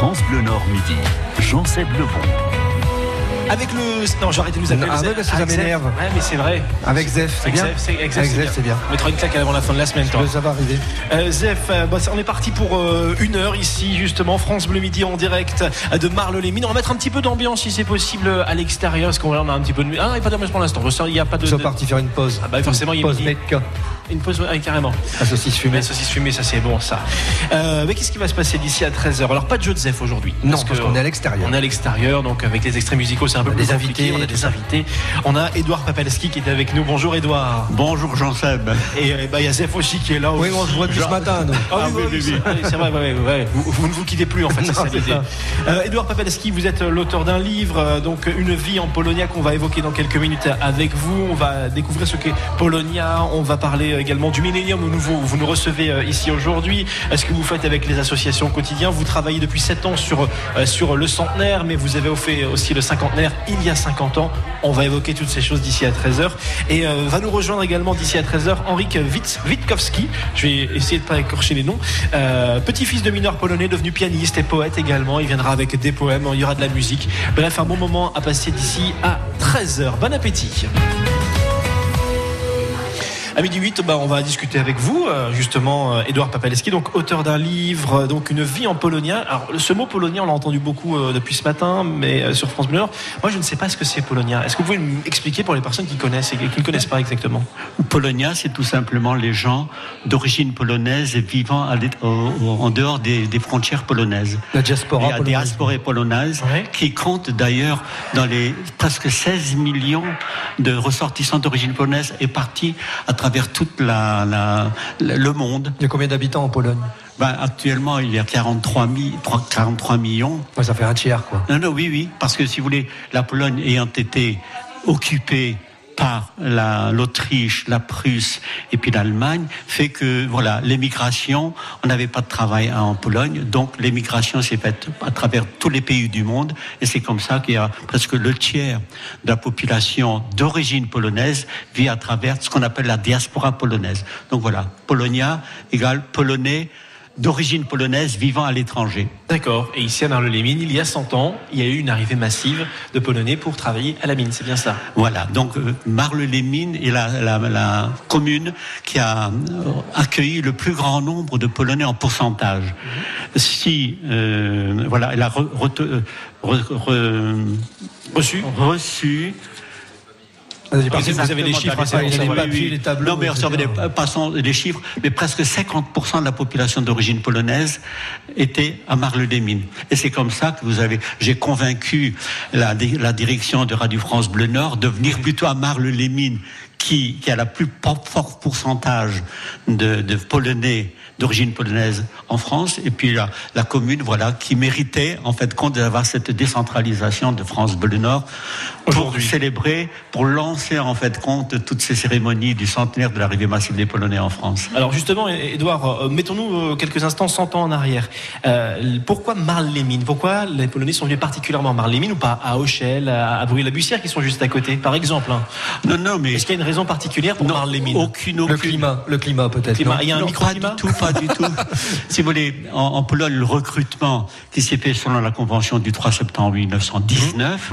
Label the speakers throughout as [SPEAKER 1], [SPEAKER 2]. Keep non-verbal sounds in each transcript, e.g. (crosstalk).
[SPEAKER 1] France Bleu Nord Midi. Jean-Seb Lebon.
[SPEAKER 2] Avec le. Non, j'ai arrêté de nous appeler.
[SPEAKER 3] Ah, parce que ça m'énerve.
[SPEAKER 2] Ouais, mais c'est vrai.
[SPEAKER 3] Avec Zef, c'est
[SPEAKER 2] Avec
[SPEAKER 3] bien.
[SPEAKER 2] Zef, c'est avec Zef, c'est
[SPEAKER 3] bien.
[SPEAKER 2] On mettra une claque avant la fin de la semaine, toi.
[SPEAKER 3] Ça va arriver.
[SPEAKER 2] Euh, Zef, euh, bah, on est parti pour euh, une heure ici, justement, France Bleu Midi en direct euh, de Marle-les-Mines. On va mettre un petit peu d'ambiance, si c'est possible, à l'extérieur, parce qu'on a un petit peu de. Ah, il n'y a pas d'ambiance pour l'instant. Il n'y a pas de.
[SPEAKER 3] Ils sont
[SPEAKER 2] de-
[SPEAKER 3] partis faire une pause.
[SPEAKER 2] Ah, bah, forcément, il y a
[SPEAKER 3] Pause.
[SPEAKER 2] Une pause, ouais, carrément.
[SPEAKER 3] La saucisse fumée.
[SPEAKER 2] La saucisse fumée, ça c'est bon, ça. Euh, mais qu'est-ce qui va se passer d'ici à 13h Alors, pas de jeu de Zef aujourd'hui.
[SPEAKER 3] Non, parce qu'on est à l'extérieur.
[SPEAKER 2] On est à l'extérieur, donc avec les extraits musicaux, c'est un peu
[SPEAKER 3] On a
[SPEAKER 2] plus
[SPEAKER 3] des
[SPEAKER 2] compliqué.
[SPEAKER 3] invités,
[SPEAKER 2] On a des invités. On a Edouard Papelski qui est avec nous. Bonjour, Edouard.
[SPEAKER 4] Bonjour Jean-Seb.
[SPEAKER 2] Et euh, bah, il y a Zef aussi qui est là.
[SPEAKER 3] Oui,
[SPEAKER 2] aussi.
[SPEAKER 3] on se voit depuis ce matin, nous.
[SPEAKER 2] Ah, oui, oui, oui, oui, c'est vrai, ouais, ouais, ouais. Vous, vous ne vous quittez plus en fait, c'est
[SPEAKER 3] Non,
[SPEAKER 2] ça
[SPEAKER 3] c'est
[SPEAKER 2] l'idée.
[SPEAKER 3] ça.
[SPEAKER 2] Euh, Edouard Papelski, vous êtes l'auteur d'un livre, donc Une vie en Polonia qu'on va évoquer dans quelques minutes avec vous. On va découvrir ce qu'est Polonia. On va parler également du millénium au nouveau. Vous nous recevez euh, ici aujourd'hui. Est-ce que vous faites avec les associations au quotidien Vous travaillez depuis 7 ans sur, euh, sur le centenaire, mais vous avez fait aussi le cinquantenaire il y a 50 ans. On va évoquer toutes ces choses d'ici à 13h. Et euh, va nous rejoindre également d'ici à 13h Henrik Witkowski. Je vais essayer de pas écorcher les noms. Euh, Petit-fils de mineur polonais, devenu pianiste et poète également. Il viendra avec des poèmes, il y aura de la musique. Bref, un bon moment à passer d'ici à 13h. Bon appétit. À midi 8, bah, on va discuter avec vous, euh, justement, euh, Édouard Papaleski, donc auteur d'un livre, euh, donc Une vie en Polonia. Alors, ce mot Polonia, on l'a entendu beaucoup euh, depuis ce matin, mais euh, sur France Bleu Nord, moi, je ne sais pas ce que c'est Polonia. Est-ce que vous pouvez m'expliquer pour les personnes qui connaissent et qui ne connaissent pas exactement?
[SPEAKER 4] Polonia, c'est tout simplement les gens d'origine polonaise vivant en dehors des, des frontières polonaises.
[SPEAKER 3] La diaspora.
[SPEAKER 4] Il y a
[SPEAKER 3] polonaise.
[SPEAKER 4] diaspora polonaise qui compte d'ailleurs dans les presque 16 millions de ressortissants d'origine polonaise et partis à travers toute la, la- la- le monde.
[SPEAKER 3] Il y a combien d'habitants en Pologne
[SPEAKER 4] Ben, actuellement, il y a 43, mi- 3 43 millions.
[SPEAKER 3] Ouais, Ça fait un tiers, quoi.
[SPEAKER 4] Non, non, oui, oui, parce que si vous voulez, la Pologne ayant été occupée par la- l'Autriche, la, Prusse et puis l'Allemagne, fait que voilà, l'émigration, on n'avait pas de travail en Pologne, donc l'émigration s'est faite à travers tous les pays du monde, et c'est comme ça qu'il y a presque le tiers de la population d'origine polonaise vit à travers ce qu'on appelle la diaspora polonaise. Donc voilà, Polonia égale polonais d'origine polonaise vivant à l'étranger.
[SPEAKER 2] D'accord. Et ici à Marle-les-Mines, il y a 100 ans, il y a eu une arrivée massive de Polonais pour travailler à la mine. C'est bien ça
[SPEAKER 4] Voilà, donc euh, Marle-les-Mines est la, la- la commune qui a euh, accueilli le plus grand nombre de Polonais en pourcentage. Si, euh, voilà, elle a re- re-
[SPEAKER 2] Reçu
[SPEAKER 4] reçu
[SPEAKER 3] Vas-y,
[SPEAKER 2] Parce que
[SPEAKER 3] partez.
[SPEAKER 2] Vous avez les chiffres,
[SPEAKER 3] les les tableaux.
[SPEAKER 4] Non, mais passons les chiffres, mais presque 50% de la population d'origine polonaise était à Marle-les-Mines. Et c'est comme ça que vous avez, j'ai convaincu la, la direction de Radio France Bleu Nord de venir plutôt à Marle-les-Mines, qui, qui a la plus fort pourcentage de, de Polonais d'origine polonaise en France, et puis la, la commune, voilà, qui méritait en fait compte d'avoir cette décentralisation de France Bleu Nord pour célébrer, pour lancer en fait compte toutes ces cérémonies du centenaire de l'arrivée massive des Polonais en France.
[SPEAKER 2] Alors justement, Edouard, euh, mettons-nous euh, quelques instants 100 ans en arrière. Euh, pourquoi Marle-les-Mines Pourquoi les Polonais sont venus particulièrement à Marle-les-Mines ou pas à Auchel, à, à Bruy-la-Bussière qui sont juste à côté, par exemple hein?
[SPEAKER 4] Non, non, mais
[SPEAKER 2] Est-ce qu'il y a une raison particulière pour
[SPEAKER 4] non,
[SPEAKER 2] Marle-les-Mines
[SPEAKER 4] aucune,
[SPEAKER 3] Le
[SPEAKER 4] aucune.
[SPEAKER 3] climat, le climat peut-être.
[SPEAKER 2] Il y a un
[SPEAKER 4] Non, pas
[SPEAKER 2] microclimat
[SPEAKER 4] du tout, pas du tout. (laughs) si vous voulez, en, en Pologne, le recrutement qui s'est fait selon la convention du 3 septembre 1919,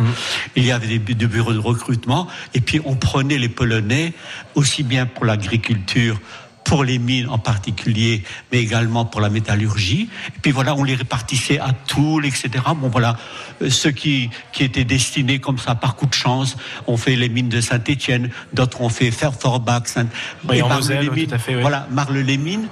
[SPEAKER 4] il y avait des, des bureaux de recrutement, et puis on prenait les Polonais aussi bien pour l'agriculture pour les mines en particulier, mais également pour la métallurgie. Et puis voilà, on les répartissait à Toul, etc. Bon voilà, euh, ceux qui, qui étaient destinés comme ça par coup de chance, on fait les mines de Saint-Étienne, d'autres ont fait Forbach, Saint
[SPEAKER 2] Oui,
[SPEAKER 4] et Marle-les-Mines.
[SPEAKER 2] Oui.
[SPEAKER 4] Voilà, Marle-les-Mines,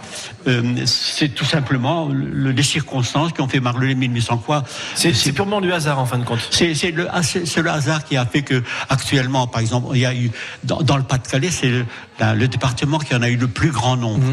[SPEAKER 4] euh, c'est tout simplement le- les circonstances qui ont fait Marle-les-Mines, mais sans quoi.
[SPEAKER 2] C'est c'est purement du hasard en fin de compte.
[SPEAKER 4] C'est c'est le, ah, c'est- le hasard qui a fait que actuellement, par exemple, il y a eu dans, dans le Pas-de-Calais, c'est le, le département qui en a eu le plus grand nombre.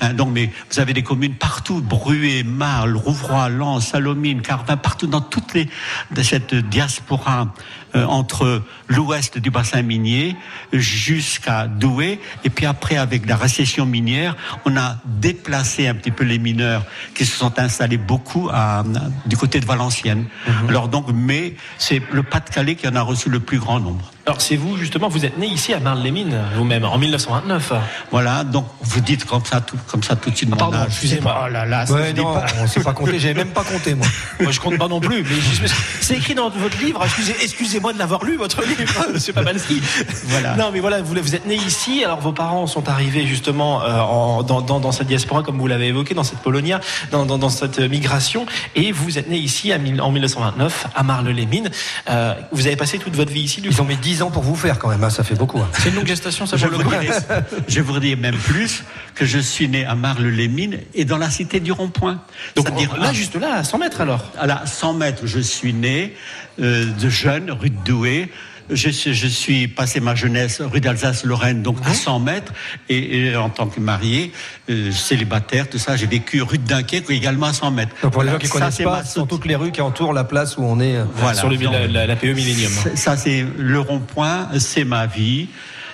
[SPEAKER 4] Hein, donc, mais vous avez des communes partout, Bruay, Marle, Rouvroy, Lens, Salomine, Carvin, partout dans toutes les de cette diaspora euh, entre l'ouest du bassin minier jusqu'à Douai. Et puis après, avec la récession minière, on a déplacé un petit peu les mineurs qui se sont installés beaucoup à, du côté de Valenciennes. Mhm. Alors donc, mais c'est le Pas-de-Calais qui en a reçu le plus grand nombre.
[SPEAKER 2] Alors c'est vous justement, vous êtes né ici à Marne-les-Mines vous-même en 1929.
[SPEAKER 4] Voilà, donc vous dites comme ça tout, comme ça tout de suite.
[SPEAKER 3] Ah, pardon, excusez-moi.
[SPEAKER 2] Oh là là,
[SPEAKER 3] ouais, non, pas... on sait pas. J'avais même pas compté moi. (laughs)
[SPEAKER 2] moi je compte pas non plus. Mais c'est écrit dans votre livre. Excusez, excusez-moi de l'avoir lu votre livre, (laughs) Monsieur Pabalski. Voilà. Non mais voilà, vous, vous êtes né ici. Alors vos parents sont arrivés justement euh, en, dans, dans, dans, cette diaspora comme vous l'avez évoqué, dans cette Polonia, dans, dans, dans, cette migration, et vous êtes né ici à, en 1929 à Marle-les-Mines. Euh, vous avez passé toute votre vie ici.
[SPEAKER 3] Ils ont mis 10 ans pour vous faire quand même. Hein, ça fait beaucoup. Hein.
[SPEAKER 2] C'est une longue gestation, ça
[SPEAKER 4] je vous, dirais, (laughs) je vous dire même plus que je suis né à Marle-les-Mines et dans la cité du Rond-Point.
[SPEAKER 2] Donc dire là, juste là, à 100 mètres alors?
[SPEAKER 4] À la 100 mètres, je suis né euh, de jeune, rue de Douai. Je, je, suis passé ma jeunesse rue d'Alsace-Lorraine, donc à 100 mètres, et, et en tant que marié, euh, célibataire, tout ça, j'ai vécu rue de Dunkerque également à 100 mètres.
[SPEAKER 3] Donc pour les gens qui connaissent pas, ce sont toutes les rues qui entourent la place où on est. Euh,
[SPEAKER 2] voilà, sur le, la, la, la PE Millennium.
[SPEAKER 4] Ça, c'est le rond-point, c'est ma vie.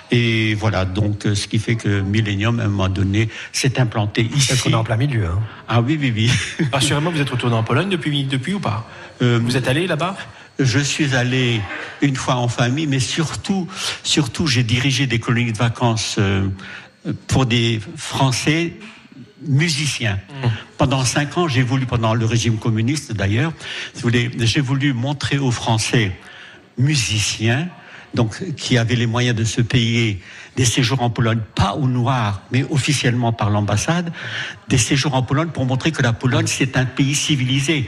[SPEAKER 4] Et voilà, donc euh, ce qui fait que Millennium, à un moment donné, s'est implanté ici.
[SPEAKER 3] Parce qu'on est en plein milieu. Hein.
[SPEAKER 4] Ah oui, oui, oui.
[SPEAKER 2] Assurément, vous êtes retourné en Pologne depuis, depuis ou pas? Euh, Vous êtes allé là-bas?
[SPEAKER 4] Je suis allé une fois en famille, mais surtout, surtout, j'ai dirigé des colonies de vacances euh, pour des Français musiciens. Mmh. Pendant cinq ans, j'ai voulu, pendant le régime communiste d'ailleurs, j'ai voulu montrer aux Français musiciens donc qui avaient les moyens de se payer des séjours en Pologne, pas au noir, mais officiellement par l'ambassade, des séjours en Pologne pour montrer que la Pologne, c'est un pays civilisé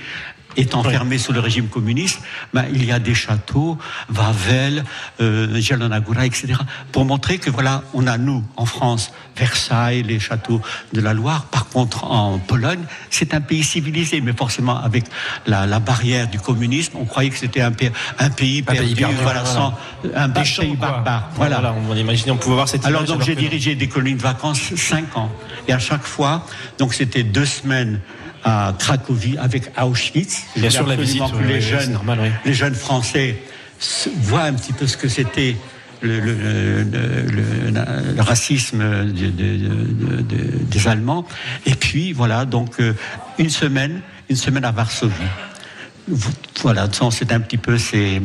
[SPEAKER 4] étant fermé sous le régime communiste, ben, il y a des châteaux, Wawel, euh, etc., pour montrer que voilà, on a nous, en France, Versailles, les châteaux de la Loire. Par contre, en Pologne, c'est un pays civilisé, mais forcément avec la, la barrière du communisme, on croyait que c'était un, pays, un pays perdu, pays perdu, voilà, voilà. Sans, un pays barbare.
[SPEAKER 2] Voilà. voilà. on imaginait, on pouvait voir cette
[SPEAKER 4] Alors donc j'ai dirigé des colonies de vacances cinq ans, et à chaque fois, donc c'était deux semaines à Cracovie avec Auschwitz.
[SPEAKER 2] Bien sûr, la visite,
[SPEAKER 4] que les, jeunes, normal, oui. les jeunes Français voient un petit peu ce que c'était le, le, le, le, racisme de, de, de, des Allemands. Et puis, voilà, donc euh, une semaine, une semaine à Varsovie. Voilà, c'est un petit peu, c'est,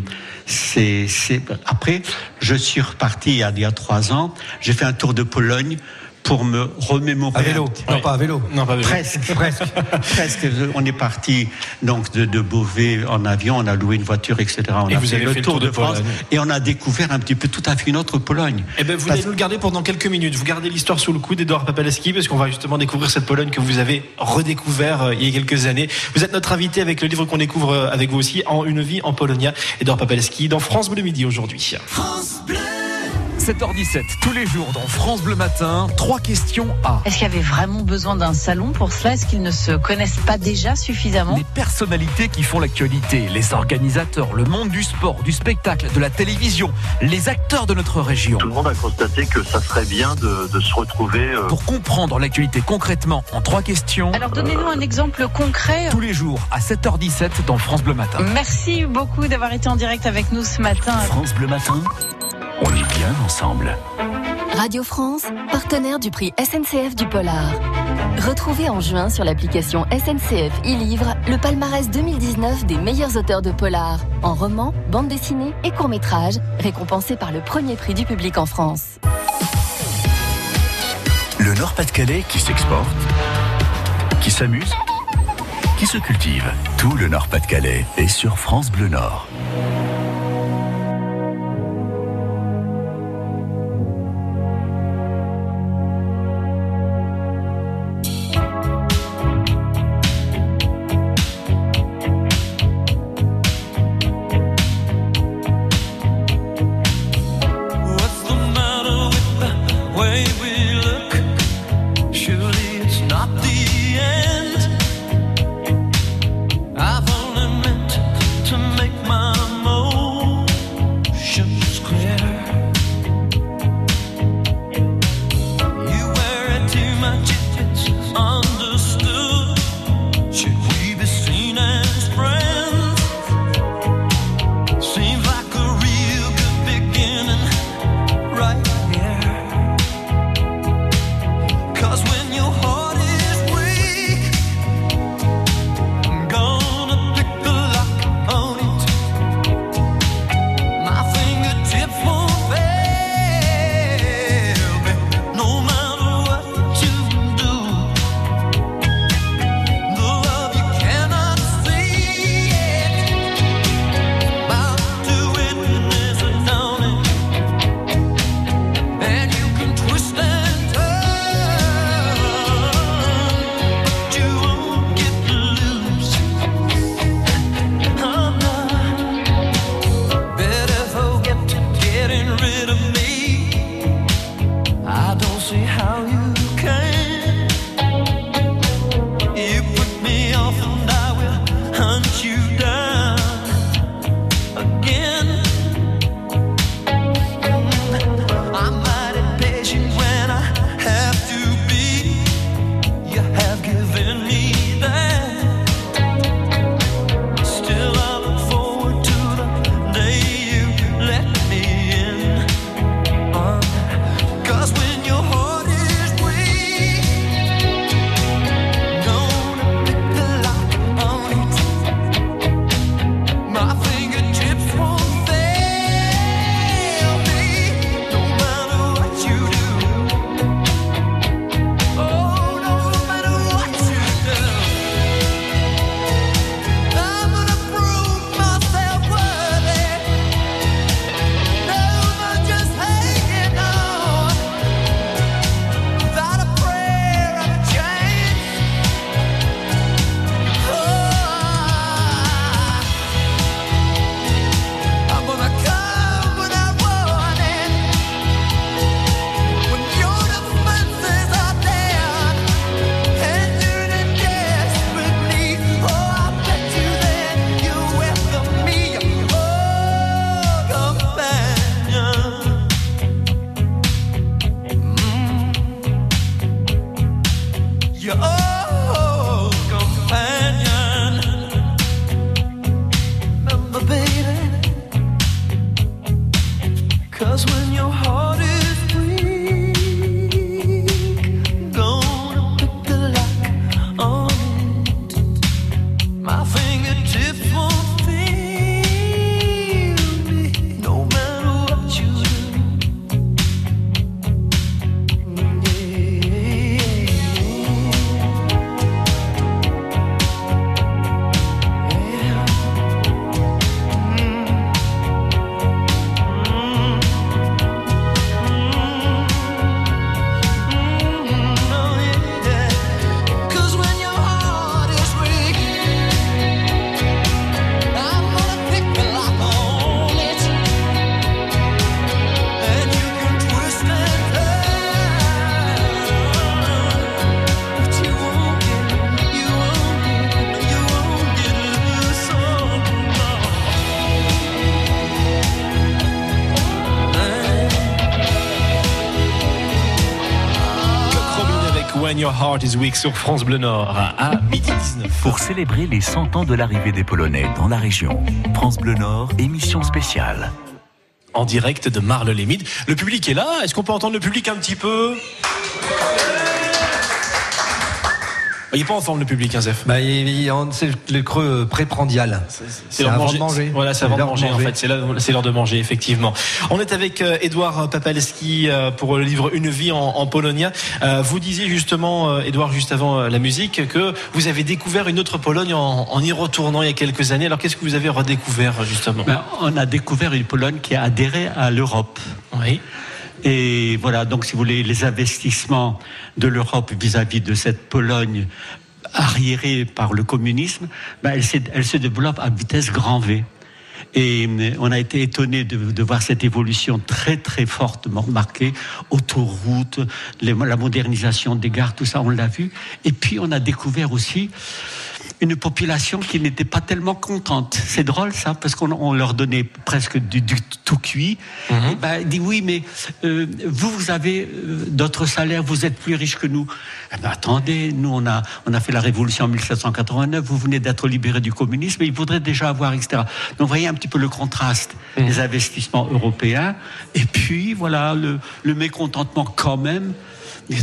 [SPEAKER 4] c'est, Après, je suis reparti il y a, il y a trois ans. J'ai fait un tour de Pologne pour me remémorer.
[SPEAKER 3] À vélo, non pas à vélo.
[SPEAKER 2] Non, pas à vélo.
[SPEAKER 4] Presque, (laughs) presque, presque. On est parti donc de, de, Beauvais en avion, on a loué une voiture, etc. On
[SPEAKER 2] et
[SPEAKER 4] a
[SPEAKER 2] vous
[SPEAKER 4] fait
[SPEAKER 2] avez
[SPEAKER 4] le
[SPEAKER 2] fait
[SPEAKER 4] tour
[SPEAKER 2] le
[SPEAKER 4] de, France et on a découvert un petit peu tout à fait une autre Pologne.
[SPEAKER 2] Eh ben, vous allez nous le garder pendant quelques minutes. Vous gardez l'histoire sous le coude d'Edouard Papaleski parce qu'on va justement découvrir cette Pologne que vous avez redécouvert euh, il y a quelques années. Vous êtes notre invité avec le livre qu'on découvre euh, avec vous aussi, En une vie en Polonia. Edouard Papaleski dans France Bleu Midi aujourd'hui.
[SPEAKER 1] France Bleu 7h17, tous les jours dans France Bleu Matin, trois questions à.
[SPEAKER 5] Est-ce qu'il y avait vraiment besoin d'un salon pour cela? Est-ce qu'ils ne se connaissent pas déjà suffisamment?
[SPEAKER 1] Les personnalités qui font l'actualité, les organisateurs, le monde du sport, du spectacle, de la télévision, les acteurs de notre région.
[SPEAKER 6] Tout le monde a constaté que ça serait bien de, de se retrouver. Euh...
[SPEAKER 1] Pour comprendre l'actualité concrètement en trois questions.
[SPEAKER 5] Alors donnez-nous un exemple concret.
[SPEAKER 1] Tous les jours à 7h17 dans France Bleu Matin.
[SPEAKER 5] Merci beaucoup d'avoir été en direct avec nous ce matin.
[SPEAKER 1] France Bleu Matin on est bien ensemble.
[SPEAKER 7] Radio France, partenaire du prix SNCF du Polar. Retrouvez en juin sur l'application SNCF e-Livre le palmarès 2019 des meilleurs auteurs de polar, en roman, bande dessinée et court-métrage, récompensés par le premier prix du public en France.
[SPEAKER 1] Le Nord-Pas-de-Calais qui s'exporte, qui s'amuse, qui se cultive. Tout le Nord-Pas-de-Calais est sur France Bleu Nord.
[SPEAKER 2] Sur France Bleu Nord à midi 19.
[SPEAKER 1] Pour célébrer les 100 ans de l'arrivée des Polonais dans la région, France Bleu Nord, émission spéciale.
[SPEAKER 2] En direct de Marle-les-Mines. Le public est là. Est-ce qu'on peut entendre le public un petit peu? Il n'est pas en forme le public, hein, Zef.
[SPEAKER 3] Bah, il- il- on- c'est le creux préprandial.
[SPEAKER 2] C'est l'heure
[SPEAKER 3] avant
[SPEAKER 2] de
[SPEAKER 3] manger.
[SPEAKER 2] Voilà, c'est
[SPEAKER 3] C'est
[SPEAKER 2] avant de
[SPEAKER 3] l'heure de
[SPEAKER 2] manger en fait. C'est l'heure c'est l'heure de manger effectivement. On est avec euh, Édouard Papalski euh, pour le livre Une vie en, en Polonia. Euh, vous disiez justement, euh, Édouard, juste avant euh, la musique, que vous avez découvert une autre Pologne en, en y retournant il y a quelques années. Alors qu'est-ce que vous avez redécouvert justement?
[SPEAKER 4] Ben, on a découvert une Pologne qui a adhéré à l'Europe.
[SPEAKER 2] Oui.
[SPEAKER 4] Et voilà, donc si vous voulez, les investissements de l'Europe vis-à-vis de cette Pologne arriérée par le communisme, ben, elle, se développe à vitesse grand V. Et euh, on a été étonné de, voir cette évolution très très fortement marquée, autoroute, les- la modernisation des gares, tout ça, on l'a vu. Et puis on a découvert aussi une population qui n'était pas tellement contente. C'est drôle ça, parce qu'on on leur donnait presque du, du tout cuit. Et ben, il dit oui, mais euh, vous, vous avez euh, d'autres salaires, vous êtes plus riches que nous. Eh ben, attendez, nous on a, on a fait la révolution en 1789, vous venez d'être libérés du communisme, et il faudrait déjà avoir, etc. Donc voyez un petit peu le contraste des investissements européens, et puis voilà le, le mécontentement quand même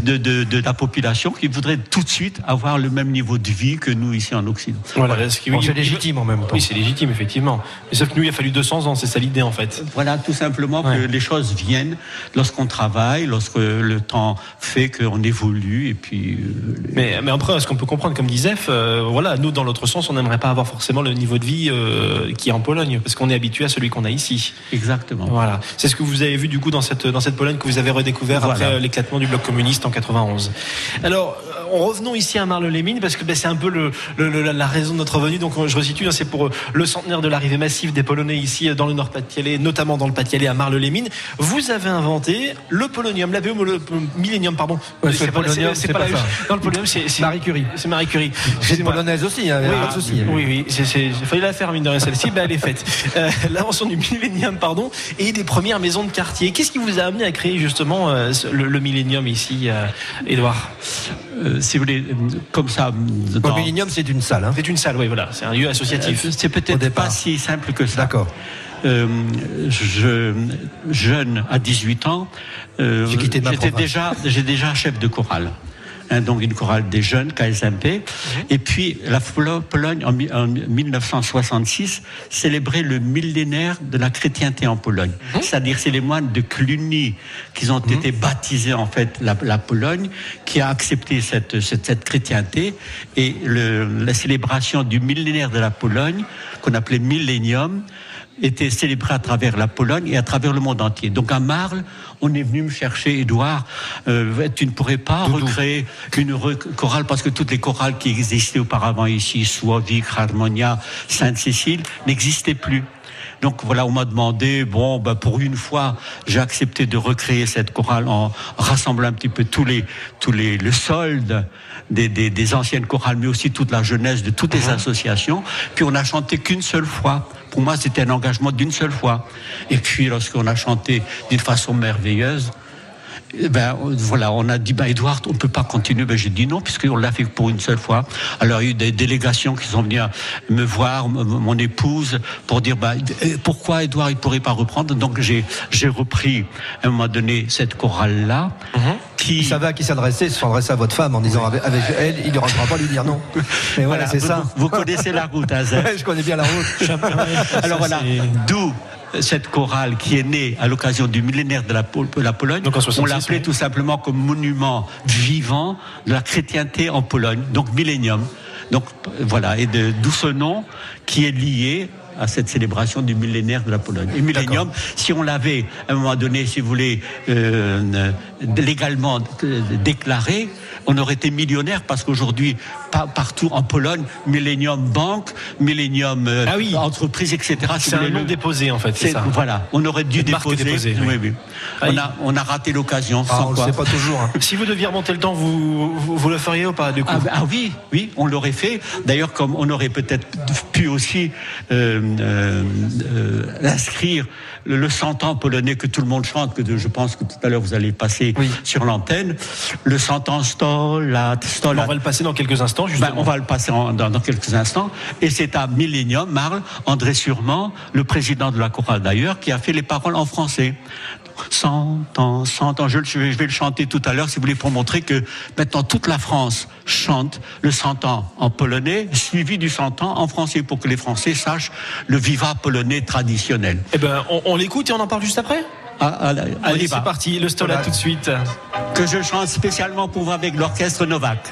[SPEAKER 4] de, de, de la population qui voudrait tout de suite avoir le même niveau de vie que nous ici en Occident.
[SPEAKER 2] Voilà.
[SPEAKER 3] Bon,
[SPEAKER 2] oui,
[SPEAKER 3] c'est
[SPEAKER 2] il-
[SPEAKER 3] légitime en même temps.
[SPEAKER 2] Oui, c'est légitime effectivement. Mais sauf que nous, il a fallu 200 ans. C'est ça l'idée en fait.
[SPEAKER 4] Voilà, tout simplement
[SPEAKER 2] Ouais.
[SPEAKER 4] que les choses viennent lorsqu'on travaille, lorsque le temps fait qu'on évolue, et puis... euh,
[SPEAKER 2] Mais, mais après, ce qu'on peut comprendre, comme disait euh, voilà, nous, dans l'autre sens, on n'aimerait pas avoir forcément le niveau de vie euh, qui est en Pologne, parce qu'on est habitué à celui qu'on a ici.
[SPEAKER 4] Exactement.
[SPEAKER 2] Voilà. C'est ce que vous avez vu du coup dans cette dans cette Pologne que vous avez redécouvert
[SPEAKER 4] Voilà.
[SPEAKER 2] après euh, l'éclatement du bloc communiste en 91. Alors, revenons ici à Marle-les-Mines parce que ben, c'est un peu le, le- le- la raison de notre venue. Donc, euh, je resitue, hein, c'est pour euh, le centenaire de l'arrivée massive des Polonais ici euh, dans le Nord-Pas-de-Calais, notamment dans le Pas-de-Calais à Marle-les-Mines. Vous avez inventé le polonium, l'ABO, le euh, millénium, pardon.
[SPEAKER 3] Ouais, c'est le polonium, c'est pas
[SPEAKER 2] la
[SPEAKER 3] ça.
[SPEAKER 2] même- (laughs) Non, le polonium, c'est c'est-
[SPEAKER 3] Marie Curie.
[SPEAKER 2] C'est Marie Curie.
[SPEAKER 3] J'ai une
[SPEAKER 2] Excusez-moi.
[SPEAKER 3] polonaise aussi, hein,
[SPEAKER 2] Oui,
[SPEAKER 3] pas de souci.
[SPEAKER 2] oui, oui, c'est, c'est, il fallait la faire, mine de rien, celle-ci, ben, elle est faite. (laughs) Euh, l'invention du millénium, pardon, et des premières maisons de quartier. Qu'est-ce qui vous a amené à créer justement euh, le, le millénium ici, Édouard?
[SPEAKER 4] Euh, si vous voulez, euh, comme ça...
[SPEAKER 3] Le
[SPEAKER 4] dans-
[SPEAKER 3] c'est une salle. hein.
[SPEAKER 2] C'est une salle, oui, voilà, c'est un lieu associatif.
[SPEAKER 4] Euh, C'est peut-être pas si simple que ça.
[SPEAKER 3] D'accord.
[SPEAKER 4] Euh, je, jeune à 18 ans, euh, j'étais déjà, déjà chef de chorale. Hein, donc une chorale des jeunes, KSMP. Et puis la Polo- Pologne, en, mi- en 1966, célébrait le millénaire de la chrétienté en Pologne. C'est-à-dire c'est les moines de Cluny qui ont été baptisés en fait la, la Pologne, qui a accepté cette, cette, cette chrétienté. Et le, la célébration du millénaire de la Pologne, qu'on appelait millénium, était célébré à travers la Pologne et à travers le monde entier. Donc à Marle, on est venu me chercher, Édouard, euh, tu ne pourrais pas recréer une re- chorale, parce que toutes les chorales qui existaient auparavant ici, Suavik, Harmonia, Sainte-Cécile, n'existaient plus. Donc voilà, on m'a demandé, bon, ben, pour une fois, j'ai accepté de recréer cette chorale en rassemblant un petit peu tous les, tous les, le solde des, des, des anciennes chorales, mais aussi toute la jeunesse de toutes les associations. Puis on a chanté qu'une seule fois. Pour moi, c'était un engagement d'une seule fois. Et puis, lorsqu'on a chanté d'une façon merveilleuse, eh ben voilà, on a dit ben Edouard, on peut pas continuer. Ben j'ai dit non puisqu'on l'a fait pour une seule fois. Alors il y a eu des délégations qui sont venues me voir, mon épouse, pour dire ben pourquoi Edouard il pourrait pas reprendre? Donc j'ai repris à un moment donné cette chorale là qui
[SPEAKER 3] Il savait à qui s'adresser, il s'adressait à votre femme en disant avec, avec elle, il ne rentrera pas lui dire non. (laughs) Et voilà, c'est
[SPEAKER 4] vous,
[SPEAKER 3] ça.
[SPEAKER 4] Vous, vous connaissez la route, Zef (laughs)
[SPEAKER 3] Ouais, je connais bien la route. (laughs)
[SPEAKER 4] Alors voilà, d'où cette chorale qui est née à l'occasion du millénaire de la, Pol- la Pologne.
[SPEAKER 2] Donc en 66,
[SPEAKER 4] on l'appelait
[SPEAKER 2] oui.
[SPEAKER 4] tout simplement comme monument vivant de la chrétienté en Pologne, donc millénium. Donc voilà, et de- d'où ce nom qui est lié à cette célébration du millénaire de la Pologne. Et millénium, si on l'avait à un moment donné, si vous voulez, euh, euh, légalement déclaré, on aurait été millionnaire parce qu'aujourd'hui, partout en Pologne, Millennium Bank, Millennium euh,
[SPEAKER 2] Ah oui.
[SPEAKER 4] Entreprise, etc.
[SPEAKER 2] C'est un nom
[SPEAKER 4] le-
[SPEAKER 2] déposé en fait, c'est ça.
[SPEAKER 4] Voilà, on aurait dû déposer.
[SPEAKER 2] déposée, oui.
[SPEAKER 4] oui, oui.
[SPEAKER 2] Ah,
[SPEAKER 4] on, a, on a raté l'occasion.
[SPEAKER 3] Ah, on sait pas toujours. hein.
[SPEAKER 2] Si vous deviez remonter le temps, vous, vous, vous le feriez ou pas du coup
[SPEAKER 4] Ah, bah, ah oui, oui, on l'aurait fait. D'ailleurs, comme on aurait peut-être pu aussi euh, euh, euh, inscrire le, le 100 ans polonais que tout le monde chante, que je pense que tout à l'heure vous allez passer
[SPEAKER 3] Oui.
[SPEAKER 4] sur l'antenne. Le 100 ans Stolat, Stolat.
[SPEAKER 2] On va le passer dans quelques instants, justement.
[SPEAKER 4] Ben, on va le passer en- dans, dans quelques instants. Et c'est à Millennium, Marle, André Sûrement, le président de la chorale d'ailleurs, qui a fait les paroles en français. 100 ans, 100 ans. Je, vais, je vais le chanter tout à l'heure, si vous voulez, pour montrer que maintenant toute la France chante le 100 ans en polonais, suivi du 100 ans en français, pour que les Français sachent le viva polonais traditionnel.
[SPEAKER 2] Eh ben, on, on l'écoute et on en parle juste après?
[SPEAKER 4] Ah, ah,
[SPEAKER 2] Allez, c'est parti, le Stola
[SPEAKER 3] Voilà.
[SPEAKER 2] tout de suite.
[SPEAKER 4] Que je chante spécialement pour vous avec l'orchestre Novak.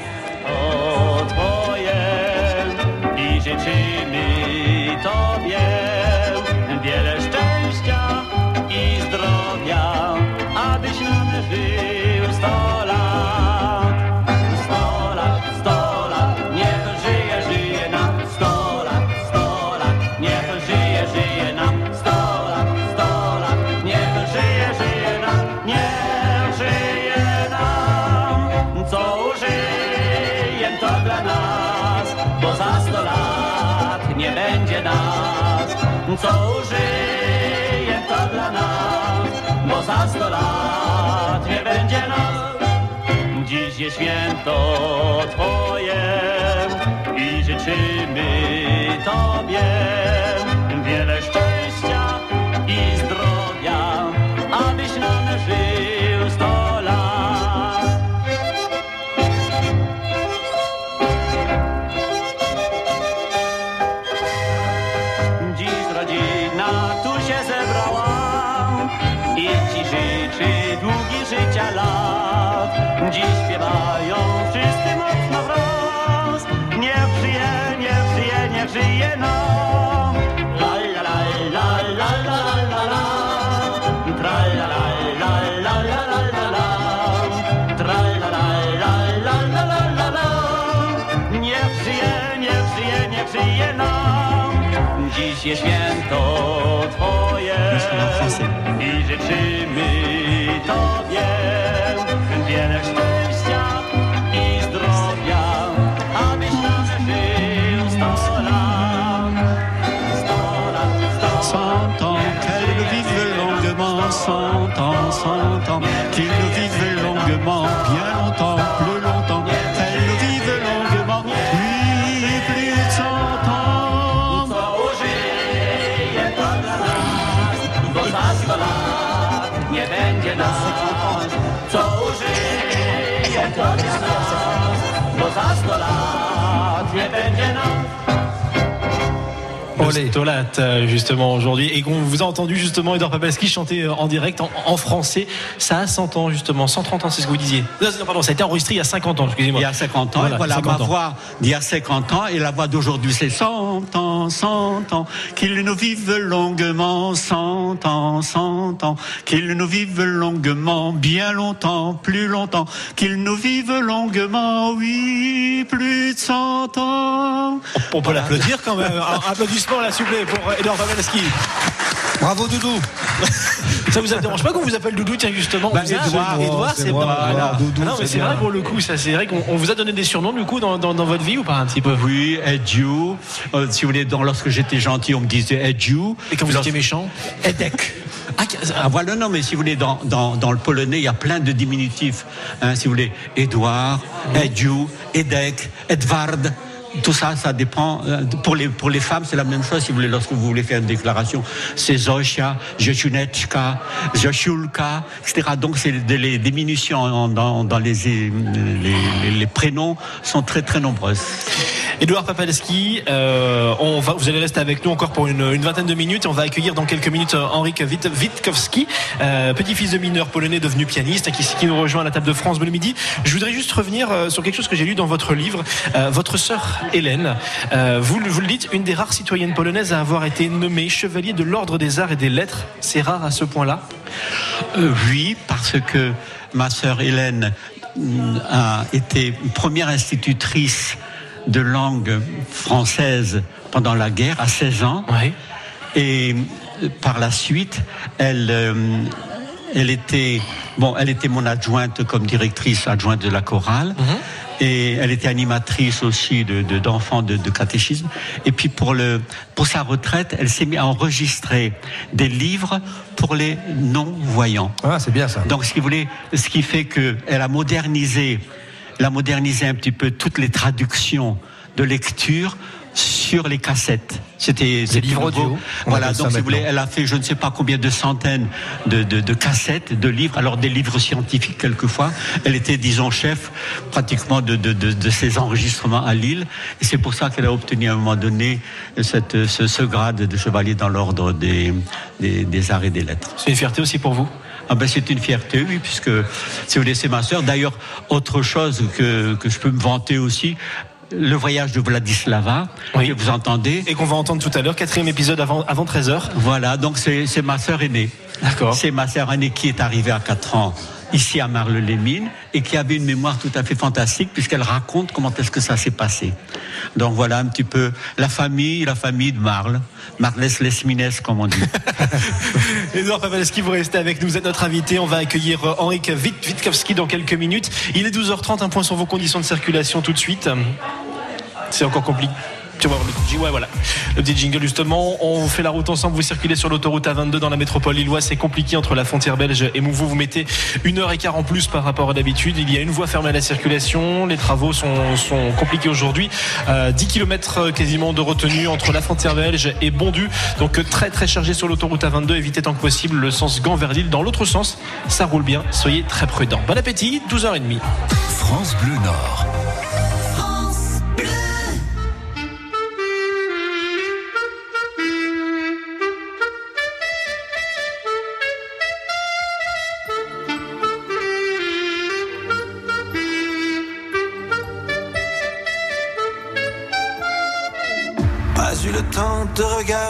[SPEAKER 8] Co żyje to dla nas, bo za sto lat nie będzie nas. Dziś jest święto Twoje i życzymy Tobie
[SPEAKER 3] time
[SPEAKER 2] Stolat, euh, justement, aujourd'hui. Et qu'on vous a entendu, justement, Edouard Papalski chanter euh, en direct, en, en français. Ça a 100 ans, justement. 130 ans, c'est ce que vous disiez. Non, pardon, ça a été enregistré il y a 50 ans, excusez-moi.
[SPEAKER 4] Il y a 50 ans,
[SPEAKER 2] Voilà,
[SPEAKER 4] et voilà
[SPEAKER 2] 50
[SPEAKER 4] ma
[SPEAKER 2] ans.
[SPEAKER 4] voix d'il y a 50 ans, et la voix d'aujourd'hui c'est 100 ans, 100 ans, qu'il nous vive longuement, 100 ans, 100 ans, qu'il nous vive longuement, bien longtemps, plus longtemps, qu'il nous vive longuement, oui, plus de 100 ans.
[SPEAKER 2] On peut l'applaudir quand même. Un applaudissement, là, s'il vous plaît, pour Edouard Papalski.
[SPEAKER 3] Bravo Doudou. (laughs)
[SPEAKER 2] Ça vous dérange pas qu'on vous appelle Doudou, tiens, justement
[SPEAKER 4] Bah, Edouard,
[SPEAKER 2] Edouard,
[SPEAKER 3] c'est moi,
[SPEAKER 2] bon.
[SPEAKER 3] voilà, Doudou,
[SPEAKER 2] Ah non, mais
[SPEAKER 3] c'est
[SPEAKER 2] vrai pour le coup, ça, c'est vrai qu'on on vous a donné des surnoms, du coup, dans, dans, dans votre vie ou pas un petit peu?
[SPEAKER 4] Oui, Edu. Euh, si vous voulez, dans, lorsque j'étais gentil, on me disait Edu.
[SPEAKER 2] Et quand vous
[SPEAKER 4] Lorsque-
[SPEAKER 2] étiez méchant?
[SPEAKER 4] Edek.
[SPEAKER 2] Ah,
[SPEAKER 4] Ah voilà, non, mais si vous voulez, dans, dans, dans le polonais, il y a plein de diminutifs. Hein, si vous voulez, Edouard, Edu, Edek, Edvard. Tout ça, ça dépend. euh, Pour les, pour les femmes, c'est la même chose. Si vous voulez, lorsque vous voulez faire une déclaration, c'est Zosia, Joshunechka, Joshulka, etc. Donc, c'est les diminutions dans, dans les, les, prénoms sont très, très nombreuses.
[SPEAKER 2] Edouard Papaleski, euh, vous allez rester avec nous encore pour une, une vingtaine de minutes on va accueillir dans quelques minutes euh, Henrik Wit- Witkowski, petit-fils de mineur polonais devenu pianiste qui, nous rejoint à la table de France Bleu Midi. Je voudrais juste revenir sur quelque chose que j'ai lu dans votre livre. Votre sœur Hélène, euh, vous, le- vous le dites, une des rares citoyennes polonaises à avoir été nommée chevalier de l'ordre des arts et des lettres. C'est rare à ce point-là.
[SPEAKER 4] Euh, oui, parce que ma sœur Hélène mm, a été première institutrice de langue française pendant la guerre à 16 ans. Et euh, par la suite, elle, euh, elle était, bon, elle était mon adjointe comme directrice adjointe de la chorale. Et elle était animatrice aussi de de- d'enfants de, de catéchisme. Et puis pour le pour sa retraite, elle s'est mise à enregistrer des livres pour les non voyants.
[SPEAKER 3] Ah, c'est bien ça.
[SPEAKER 4] Donc, ce qui voulait, ce qui fait que elle a modernisé, elle a modernisé un petit peu toutes les traductions de lecture sur les cassettes. C'était c'était
[SPEAKER 3] livres audio,
[SPEAKER 4] Voilà. Donc, si vous voulez, elle a fait je ne sais pas combien de centaines de, de, de cassettes, de livres. Alors des livres scientifiques quelquefois. Elle était, disons, chef pratiquement de, de, de, ces enregistrements à Lille. Et c'est pour ça qu'elle a obtenu à un moment donné cette, ce, ce grade de chevalier dans l'ordre des, des, des arts et des lettres.
[SPEAKER 2] C'est une fierté aussi pour vous?
[SPEAKER 4] Ah ben c'est une fierté, oui, puisque si vous voulez, c'est ma sœur. D'ailleurs, autre chose que, que je peux me vanter aussi, le voyage de Vladislava,
[SPEAKER 2] Oui.
[SPEAKER 4] que vous entendez.
[SPEAKER 2] et qu'on va entendre tout à l'heure, quatrième épisode avant, avant 13h.
[SPEAKER 4] Voilà, donc c'est ma sœur aînée.
[SPEAKER 2] D'accord.
[SPEAKER 4] C'est ma sœur aînée qui est arrivée à 4 ans ici à Marle-les-Mines et qui avait une mémoire tout à fait fantastique puisqu'elle raconte comment est-ce que ça s'est passé. Donc voilà un petit peu la famille, la famille de Marle, Marles Lesmines comme on dit. (laughs)
[SPEAKER 2] Edouard Pavelski, vous restez avec nous, vous êtes notre invité. On va accueillir euh, Henrik Wit- Witkowski dans quelques minutes. Il est 12h30, un point sur vos conditions de circulation tout de suite. C'est encore compliqué. Tu voir le petit, ouais, voilà. Le petit jingle, justement. On fait la route ensemble. Vous circulez sur l'autoroute A22 dans la métropole lilloise. C'est compliqué entre la frontière belge et Mouveau. Vous mettez une heure et quart en plus par rapport à d'habitude. Il y a une voie fermée à la circulation. Les travaux sont, sont compliqués aujourd'hui. Euh, 10 km quasiment de retenue entre la frontière belge et Bondu. Donc euh, très très chargé sur l'autoroute A22. Évitez tant que possible le sens Gand vers. Dans l'autre sens, ça roule bien. Soyez très prudents. Bon appétit. 12h30.
[SPEAKER 1] France Bleu Nord.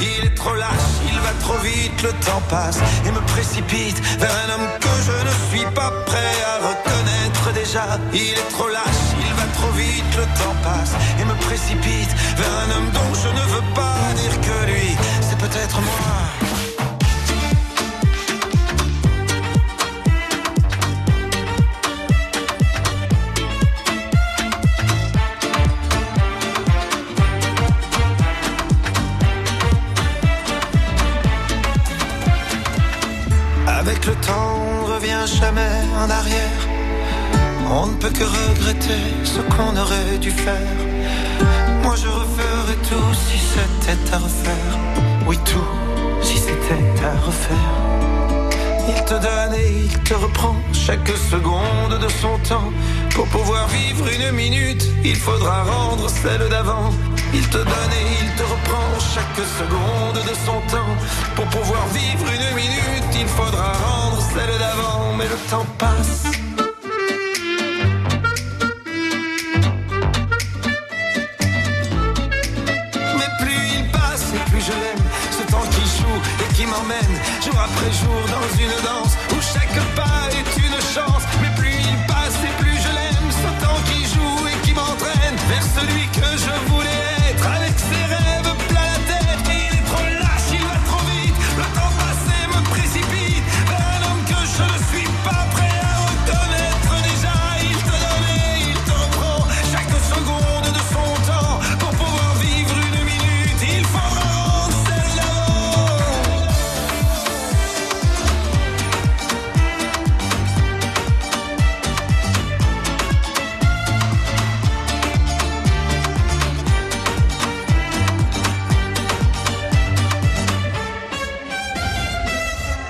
[SPEAKER 9] Il est trop lâche, il va trop vite, le temps passe et me précipite vers un homme que je ne suis pas prêt à reconnaître déjà. Il est trop lâche, il va trop vite, le temps passe et me précipite vers un homme dont je ne veux pas dire que lui, c'est peut-être moi. Que regretter ce qu'on aurait dû faire. Moi je referais tout si c'était à refaire. Oui, tout si c'était à refaire. Il te donne et il te reprend chaque seconde de son temps. Pour pouvoir vivre une minute, il faudra rendre celle d'avant. Il te donne et il te reprend chaque seconde de son temps. Pour pouvoir vivre une minute, il faudra rendre celle d'avant. Mais le temps passe. Jour après jour dans une danse où chaque pas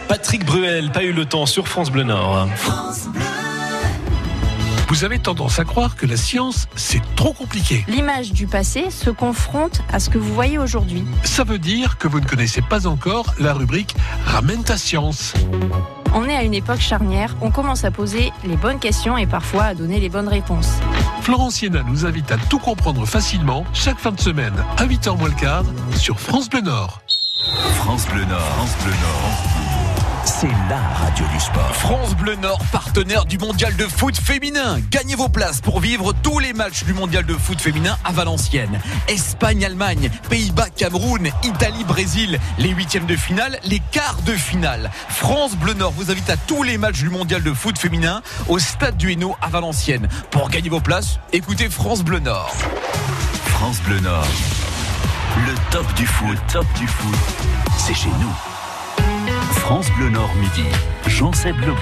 [SPEAKER 2] Patrick Bruel, pas eu le temps sur France Bleu Nord.
[SPEAKER 10] Vous avez tendance à croire que la science, c'est trop compliqué.
[SPEAKER 11] L'image du passé se confronte à ce que vous voyez aujourd'hui.
[SPEAKER 10] Ça veut dire que vous ne connaissez pas encore la rubrique Ramène ta science.
[SPEAKER 11] On est à une époque charnière, on commence à poser les bonnes questions et parfois à donner les bonnes réponses.
[SPEAKER 10] Florence Siena nous invite à tout comprendre facilement chaque fin de semaine à 8h moins le quart sur France Bleu Nord.
[SPEAKER 1] France Bleu Nord, France Bleu Nord. C'est la radio du sport.
[SPEAKER 12] France Bleu Nord, partenaire du mondial de foot féminin. Gagnez vos places pour vivre tous les matchs du mondial de foot féminin à Valenciennes. Espagne, Allemagne, Pays-Bas, Cameroun, Italie, Brésil. Les huitièmes de finale, les quarts de finale. France Bleu Nord vous invite à tous les matchs du mondial de foot féminin au stade du Hainaut à Valenciennes. Pour gagner vos places, écoutez France Bleu Nord.
[SPEAKER 1] France Bleu Nord. Le top du foot, top du foot, c'est chez nous. France Bleu Nord midi. Jean-Seb Lebon.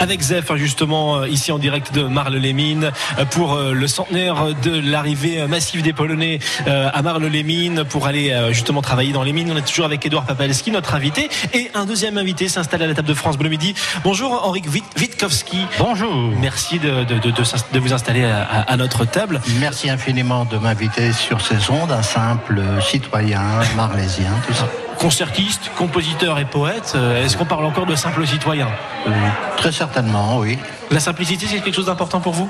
[SPEAKER 2] Avec Zef, justement, euh, ici en direct de Marle-les-Mines, euh, pour euh, le centenaire de l'arrivée massive des Polonais à Marle-les-Mines, pour aller justement travailler dans les mines. On est toujours avec Edouard Papalski, notre invité, et un deuxième invité s'installe à la table de France Bleu Midi. Bonjour Henrik Witkowski.
[SPEAKER 13] Bonjour.
[SPEAKER 2] Merci de, de, de, de vous installer à, à, notre table.
[SPEAKER 13] Merci infiniment de m'inviter sur ces ondes, un simple citoyen marlésien, tout ça
[SPEAKER 2] concertiste, compositeur et poète. Est-ce qu'on parle encore de simple citoyen
[SPEAKER 13] oui, Très certainement, oui.
[SPEAKER 2] La simplicité, c'est quelque chose d'important pour vous?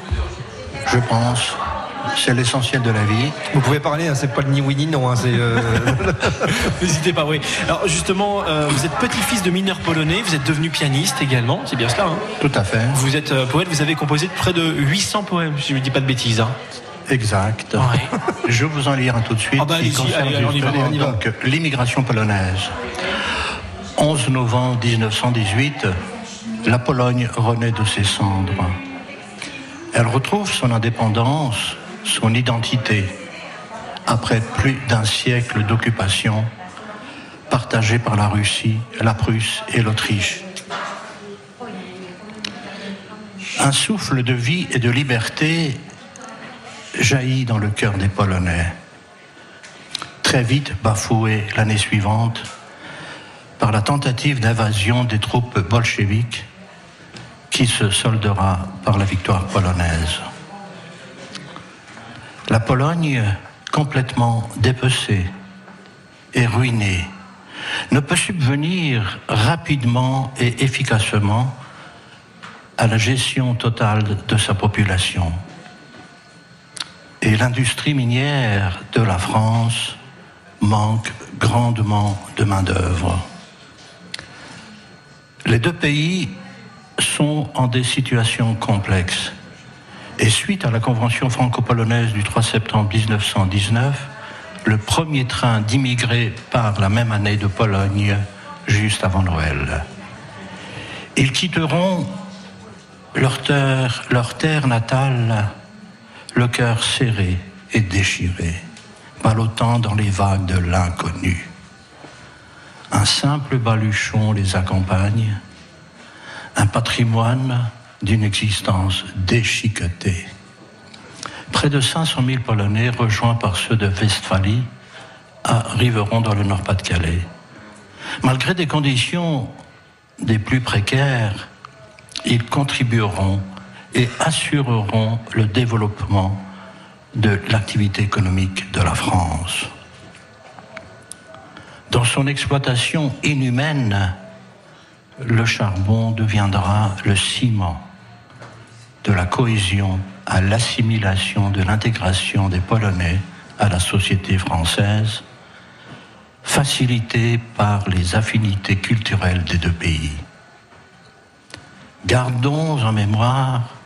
[SPEAKER 13] Je pense. C'est l'essentiel de la vie.
[SPEAKER 3] Vous pouvez parler, hein, c'est pas le ni oui ni non. Hein, euh... (laughs) (laughs)
[SPEAKER 2] N'hésitez pas, oui. Alors justement, euh, vous êtes petit-fils de mineurs polonais, vous êtes devenu pianiste également, c'est bien cela hein?
[SPEAKER 13] Tout à fait.
[SPEAKER 2] Vous êtes euh, poète, vous avez composé près de 800 poèmes, si je ne dis pas de bêtises.
[SPEAKER 13] Exact.
[SPEAKER 2] Ouais. (laughs)
[SPEAKER 13] Je vous en lire un tout de suite.
[SPEAKER 2] Ah bah,
[SPEAKER 13] qui concerne
[SPEAKER 2] allez, allez, on y va, on y va.
[SPEAKER 13] donc l'immigration polonaise. 11 novembre 1918, la Pologne renaît de ses cendres. Elle retrouve son indépendance, son identité, après plus d'un siècle d'occupation partagée par la Russie, la Prusse et l'Autriche. Un souffle de vie et de liberté jaillit dans le cœur des Polonais, très vite bafoué l'année suivante par la tentative d'invasion des troupes bolcheviques qui se soldera par la victoire polonaise. La Pologne, complètement dépecée et ruinée, ne peut subvenir rapidement et efficacement à la gestion totale de sa population et l'industrie minière de la France manque grandement de main-d'œuvre. Les deux pays sont en des situations complexes. Et suite à la Convention franco-polonaise du 3 septembre 1919, le premier train d'immigrés part la même année de Pologne, juste avant Noël. Ils quitteront leur terre, leur terre natale le cœur serré et déchiré, ballottant dans les vagues de l'inconnu. Un simple baluchon les accompagne, un patrimoine d'une existence déchiquetée. Près de 500 000 Polonais, rejoints par ceux de Westphalie, arriveront dans le Nord-Pas-de-Calais. Malgré des conditions des plus précaires, ils contribueront et assureront le développement de l'activité économique de la France. Dans son exploitation inhumaine, le charbon deviendra le ciment de la cohésion à l'assimilation de l'intégration des Polonais à la société française, facilitée par les affinités culturelles des deux pays. Gardons en mémoire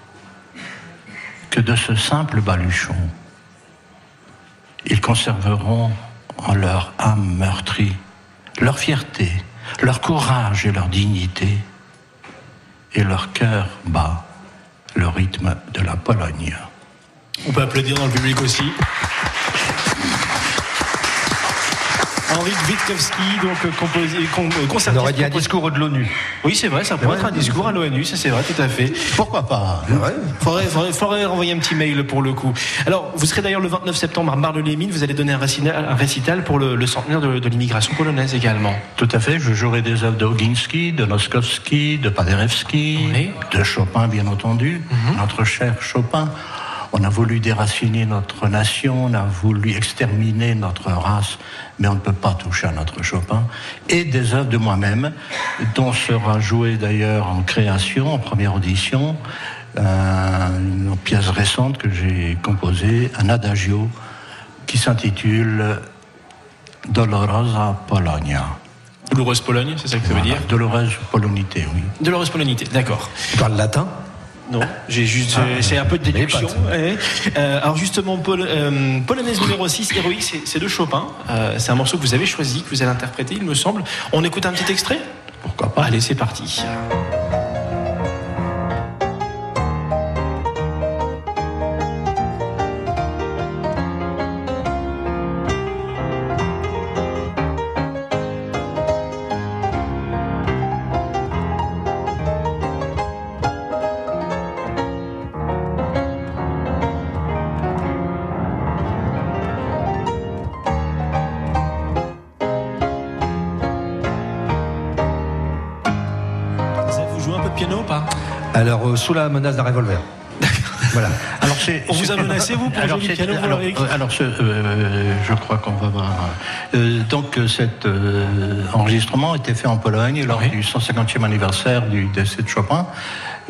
[SPEAKER 13] que de ce simple baluchon, ils conserveront en leur âme meurtrie leur fierté, leur courage et leur dignité, et leur cœur bat le rythme de la Pologne.
[SPEAKER 2] On peut applaudir dans le public aussi. Henri Witkowski, donc euh, composé, euh,
[SPEAKER 3] On
[SPEAKER 2] concertiste,
[SPEAKER 3] aurait dit un discours de l'ONU.
[SPEAKER 2] Oui, c'est vrai, ça pourrait être un discours à l'ONU, ça c'est vrai, tout à fait.
[SPEAKER 3] Pourquoi pas
[SPEAKER 2] Faudrait, faudrait, faudrait renvoyer un petit mail pour le coup. Alors, vous serez d'ailleurs le 29 septembre à Marle-les-Mines, vous allez donner un récital, un récital pour le, le centenaire de, de l'immigration polonaise également.
[SPEAKER 13] Tout à fait, je jouerai des œuvres de Oginski, de Noskowski, de Paderewski, de Chopin bien entendu, notre cher Chopin. On a voulu déraciner notre nation, on a voulu exterminer notre race, mais on ne peut pas toucher à notre Chopin. Et des œuvres de moi-même, dont sera joué d'ailleurs en création, en première audition, euh, une pièce récente que j'ai composée, un adagio qui s'intitule Dolorosa Polonia.
[SPEAKER 2] Douloureuse Pologne, c'est ça que ça veut dire
[SPEAKER 13] Douloureuse Polonité, oui.
[SPEAKER 2] Douloureuse Polonité, d'accord.
[SPEAKER 3] Tu parles latin?
[SPEAKER 2] Non, j'ai juste,
[SPEAKER 3] Ah,
[SPEAKER 2] c'est un peu de déduction. ouais. Euh, alors justement, euh, polonaise numéro 6, héroïque, c'est- c'est de Chopin. Euh, c'est un morceau que vous avez choisi, que vous allez interpréter, il me semble. On écoute un petit extrait?
[SPEAKER 13] Pourquoi pas
[SPEAKER 2] Allez, c'est parti.
[SPEAKER 3] Sous la menace d'un revolver. voilà.
[SPEAKER 13] Alors c'est,
[SPEAKER 2] On vous a menacé, vous, pour
[SPEAKER 13] alors,
[SPEAKER 2] jouer du
[SPEAKER 13] c'est-
[SPEAKER 2] piano, vous,
[SPEAKER 13] alors, euh, alors, ce, euh, je crois qu'on va voir. euh, donc cet euh, enregistrement a été fait en Pologne lors du 150e anniversaire du décès de Chopin.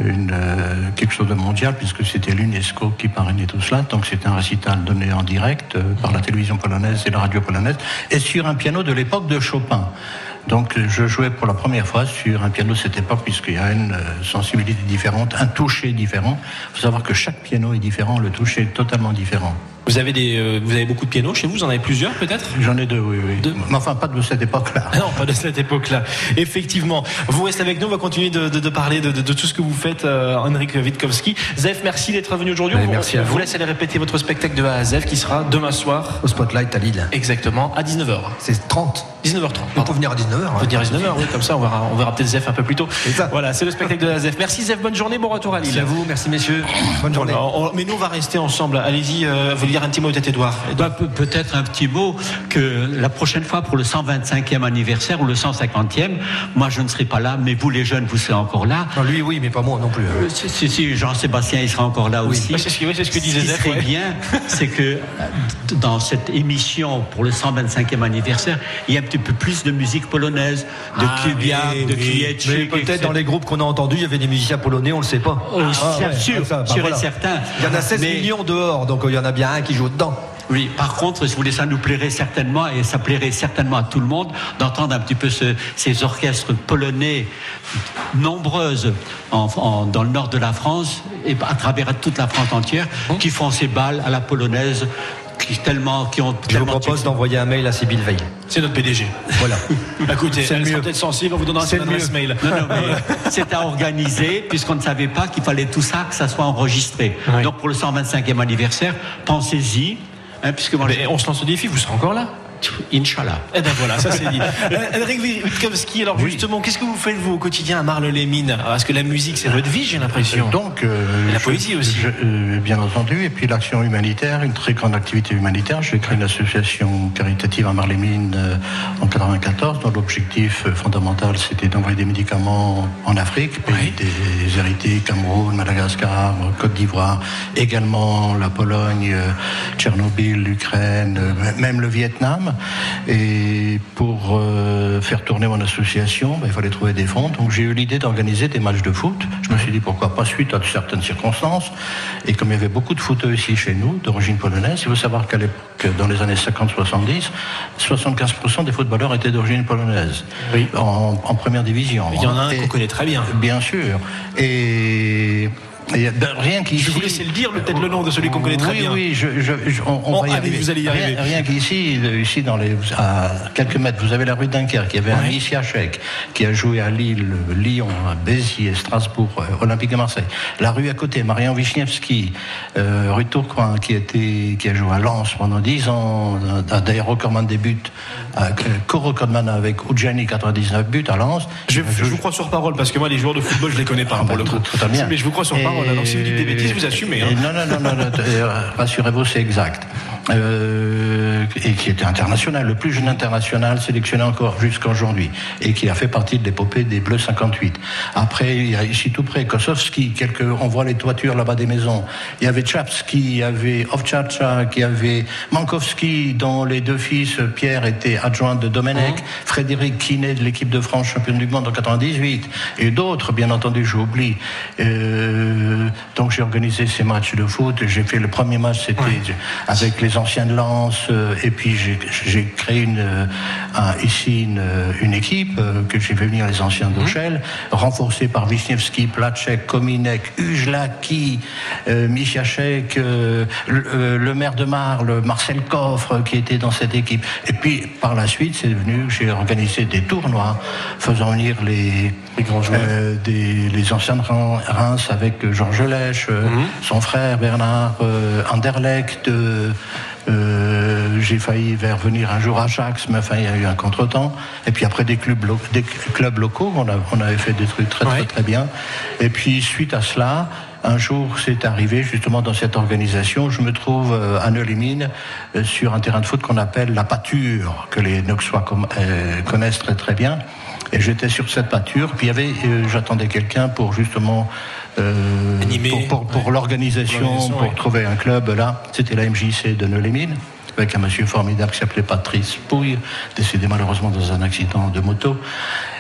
[SPEAKER 13] Une, euh, quelque chose de mondial puisque c'était l'UNESCO qui parrainait tout cela. Donc c'était un récital donné en direct euh, par la télévision polonaise et la radio polonaise et sur un piano de l'époque de Chopin. Donc je jouais pour la première fois sur un piano de cette époque puisqu'il y a une euh, sensibilité différente, un toucher différent. Il faut savoir que chaque piano est différent, le toucher est totalement différent.
[SPEAKER 2] Vous avez, des, euh, vous avez beaucoup de pianos chez vous, vous en avez plusieurs peut-être?
[SPEAKER 13] J'en ai deux, oui, oui. Mais enfin, pas de cette époque-là.
[SPEAKER 2] Ah (laughs) Non, pas de cette époque-là. Effectivement. Vous restez avec nous, on va continuer de, de- de parler de, de- de tout ce que vous faites, euh, Henrik Witkowski. Zef, merci d'être venu aujourd'hui. On-
[SPEAKER 3] merci à
[SPEAKER 2] on vous
[SPEAKER 3] vous.
[SPEAKER 2] laisse aller répéter votre spectacle de A à Z qui sera demain soir.
[SPEAKER 3] Au Spotlight à Lille.
[SPEAKER 2] Exactement, à 19h.
[SPEAKER 3] C'est 30.
[SPEAKER 2] 19h30.
[SPEAKER 3] On peut venir à 19h.
[SPEAKER 2] On peut dire 19h, oui, comme ça on verra, on verra peut-être Zef un peu plus tôt. Voilà, c'est le spectacle de la Zef. Merci Zef, bonne journée, bon retour à Lille.
[SPEAKER 3] Merci à vous, merci messieurs. Bonne journée.
[SPEAKER 2] Alors, on- mais nous on va rester ensemble. Allez-y, euh, vous dire un petit mot peut-être Edouard.
[SPEAKER 4] Bah, pe- Peut-être un petit mot que la prochaine fois pour le 125e anniversaire ou le 150e, moi je ne serai pas là, mais vous les jeunes, vous serez encore là.
[SPEAKER 3] Non, lui, oui, mais pas moi non plus.
[SPEAKER 4] Euh, Si, si, si, Jean-Sébastien, il sera encore là aussi.
[SPEAKER 2] Ouais, c'est ce que- ouais, c'est ce que disait
[SPEAKER 4] qui
[SPEAKER 2] Zef,
[SPEAKER 4] serait
[SPEAKER 2] ouais.
[SPEAKER 4] bien, c'est que euh, dans cette émission pour le 125e anniversaire, il y a un petit peu plus de musique polonaise, de
[SPEAKER 3] Ah,
[SPEAKER 4] Kubiak,
[SPEAKER 3] oui,
[SPEAKER 4] de
[SPEAKER 3] oui. Mais peut-être dans les groupes qu'on a entendus, il y avait des musiciens polonais, on le sait pas.
[SPEAKER 4] Oh,
[SPEAKER 3] ouais,
[SPEAKER 4] sûr,
[SPEAKER 3] ça, bah
[SPEAKER 4] sûr et certain.
[SPEAKER 3] Il y en a 16
[SPEAKER 4] Mais-
[SPEAKER 3] millions dehors, donc il y en a bien un qui joue dedans.
[SPEAKER 4] Oui, par contre, voulez, ça nous plairait certainement, et ça plairait certainement à tout le monde, d'entendre un petit peu ce- ces orchestres polonais nombreuses en- en- dans le nord de la France et à travers toute la France entière, qui font ces balles à la polonaise, qui, tellement, qui ont
[SPEAKER 3] Je vous propose d'envoyer un mail à Sybille Veil.
[SPEAKER 2] C'est notre PDG.
[SPEAKER 3] Voilà. (laughs)
[SPEAKER 2] Écoutez,
[SPEAKER 3] C'est
[SPEAKER 2] elle sera peut-être sensible, on vous donnera son adresse
[SPEAKER 3] mieux.
[SPEAKER 2] mail.
[SPEAKER 4] Non, non, mais (laughs) c'est à organiser, puisqu'on ne savait pas qu'il fallait tout ça, que ça soit enregistré.
[SPEAKER 2] Oui.
[SPEAKER 4] Donc pour le 125e anniversaire, pensez-y, hein, puisque moi,
[SPEAKER 2] Mais on se lance au défi, vous serez encore là
[SPEAKER 4] Inch'Allah.
[SPEAKER 2] Eh ben voilà, ça c'est dit. (laughs) Euh, Henrik Witkowski, alors justement, qu'est-ce que vous faites vous au quotidien à Marle-les-Mines? Parce que la musique, c'est votre vie, j'ai l'impression?
[SPEAKER 13] Donc, euh,
[SPEAKER 2] Et la
[SPEAKER 13] je-
[SPEAKER 2] poésie aussi.
[SPEAKER 13] je- euh, bien entendu, et puis l'action humanitaire, une très grande activité humanitaire. J'ai créé une association caritative à euh, en 94, dont l'objectif euh, fondamental c'était d'envoyer des médicaments en Afrique, pays des hérités, Cameroun, Madagascar, Côte d'Ivoire, également la Pologne, euh, Tchernobyl, l'Ukraine, euh, même le Vietnam. Et pour euh, faire tourner mon association, ben, il fallait trouver des fonds. Donc j'ai eu l'idée d'organiser des matchs de foot. Je me suis dit pourquoi pas suite à certaines circonstances. Et comme il y avait beaucoup de footeux ici chez nous, d'origine polonaise, il faut savoir qu'à l'époque, dans les années 50-70, 75% des footballeurs étaient d'origine polonaise. En, en première division.
[SPEAKER 2] Il y en a un qu'on connaît très bien.
[SPEAKER 13] Bien sûr. Et Et, ben, rien qu'ici.
[SPEAKER 2] Je vous laisser le dire, peut-être le nom de celui qu'on connaît très
[SPEAKER 13] oui,
[SPEAKER 2] bien.
[SPEAKER 13] Oui, je, je, je- on, on
[SPEAKER 2] Oh,
[SPEAKER 13] va y
[SPEAKER 2] allez,
[SPEAKER 13] arriver.
[SPEAKER 2] vous allez y arriver.
[SPEAKER 13] Rien, qu'ici, euh, ici dans les, à quelques mètres, vous avez la rue Dunkerque. Il y avait un. Missiachek qui a joué à Lille, Lyon, à Béziers, Strasbourg, euh, Olympique de Marseille. La rue à côté, Marian Wisniewski, euh, rue Tourcoing, qui, était, qui a joué à Lens pendant 10 ans, a d'ailleurs recordman des buts, euh, co-recordman avec Udjani, 99 buts à Lens.
[SPEAKER 2] Je, je vous crois sur parole parce que moi les joueurs de football je les connais pas pour le coup.
[SPEAKER 13] Très bien.
[SPEAKER 2] Mais je vous crois sur
[SPEAKER 13] Et-
[SPEAKER 2] parole. Alors si vous dites des bêtises, vous assumez. hein.
[SPEAKER 13] non, non, non, non, non, euh, rassurez-vous, c'est exact. Euh, et qui était international, le plus jeune international sélectionné encore jusqu'à aujourd'hui, et qui a fait partie de l'épopée des Bleus 58. Après, il y a ici tout près, Kosowski, quelques, on voit les toitures là-bas des maisons. Il y avait Chapski, il y avait Ovcharcha, il y avait Mankowski, dont les deux fils, Pierre était adjoint de Domenech, Frédéric Kiné de l'équipe de France championne du monde en 98, et d'autres, bien entendu, j'oublie. Euh, donc j'ai organisé ces matchs de foot. J'ai fait le premier match, c'était avec les anciens de Lens, euh, et puis j'ai- créé une, euh, un- ici une, euh, une équipe euh, que j'ai fait venir les anciens d'Auchel, renforcée par Wisniewski, Placek, Kominek, Ujlaki, euh, Michiachek, euh, le, euh, le maire de Marle, Marcel Coffre, qui était dans cette équipe. Et puis par la suite, c'est devenu, j'ai organisé des tournois faisant venir les, euh, des, les anciens de Reims avec euh, Georges Lèche, euh, son frère Bernard euh, Anderlecht. euh, j'ai failli venir un jour à Ajax, mais enfin il y a eu un contretemps. Et puis après des clubs, lo- des clubs locaux, on, a- on avait fait des trucs très très très bien. Et puis suite à cela, un jour c'est arrivé justement dans cette organisation, je me trouve euh, à Neulimine euh, sur un terrain de foot qu'on appelle la pâture, que les Noxois connaissent très très bien. Et j'étais sur cette pâture, puis il y avait, j'attendais quelqu'un pour justement euh, pour, pour- pour l'organisation,
[SPEAKER 2] L'organisation,
[SPEAKER 13] pour
[SPEAKER 2] ouais.
[SPEAKER 13] trouver un club là. C'était la MJC de Neulémine, avec un monsieur formidable qui s'appelait Patrice Pouille, décédé malheureusement dans un accident de moto.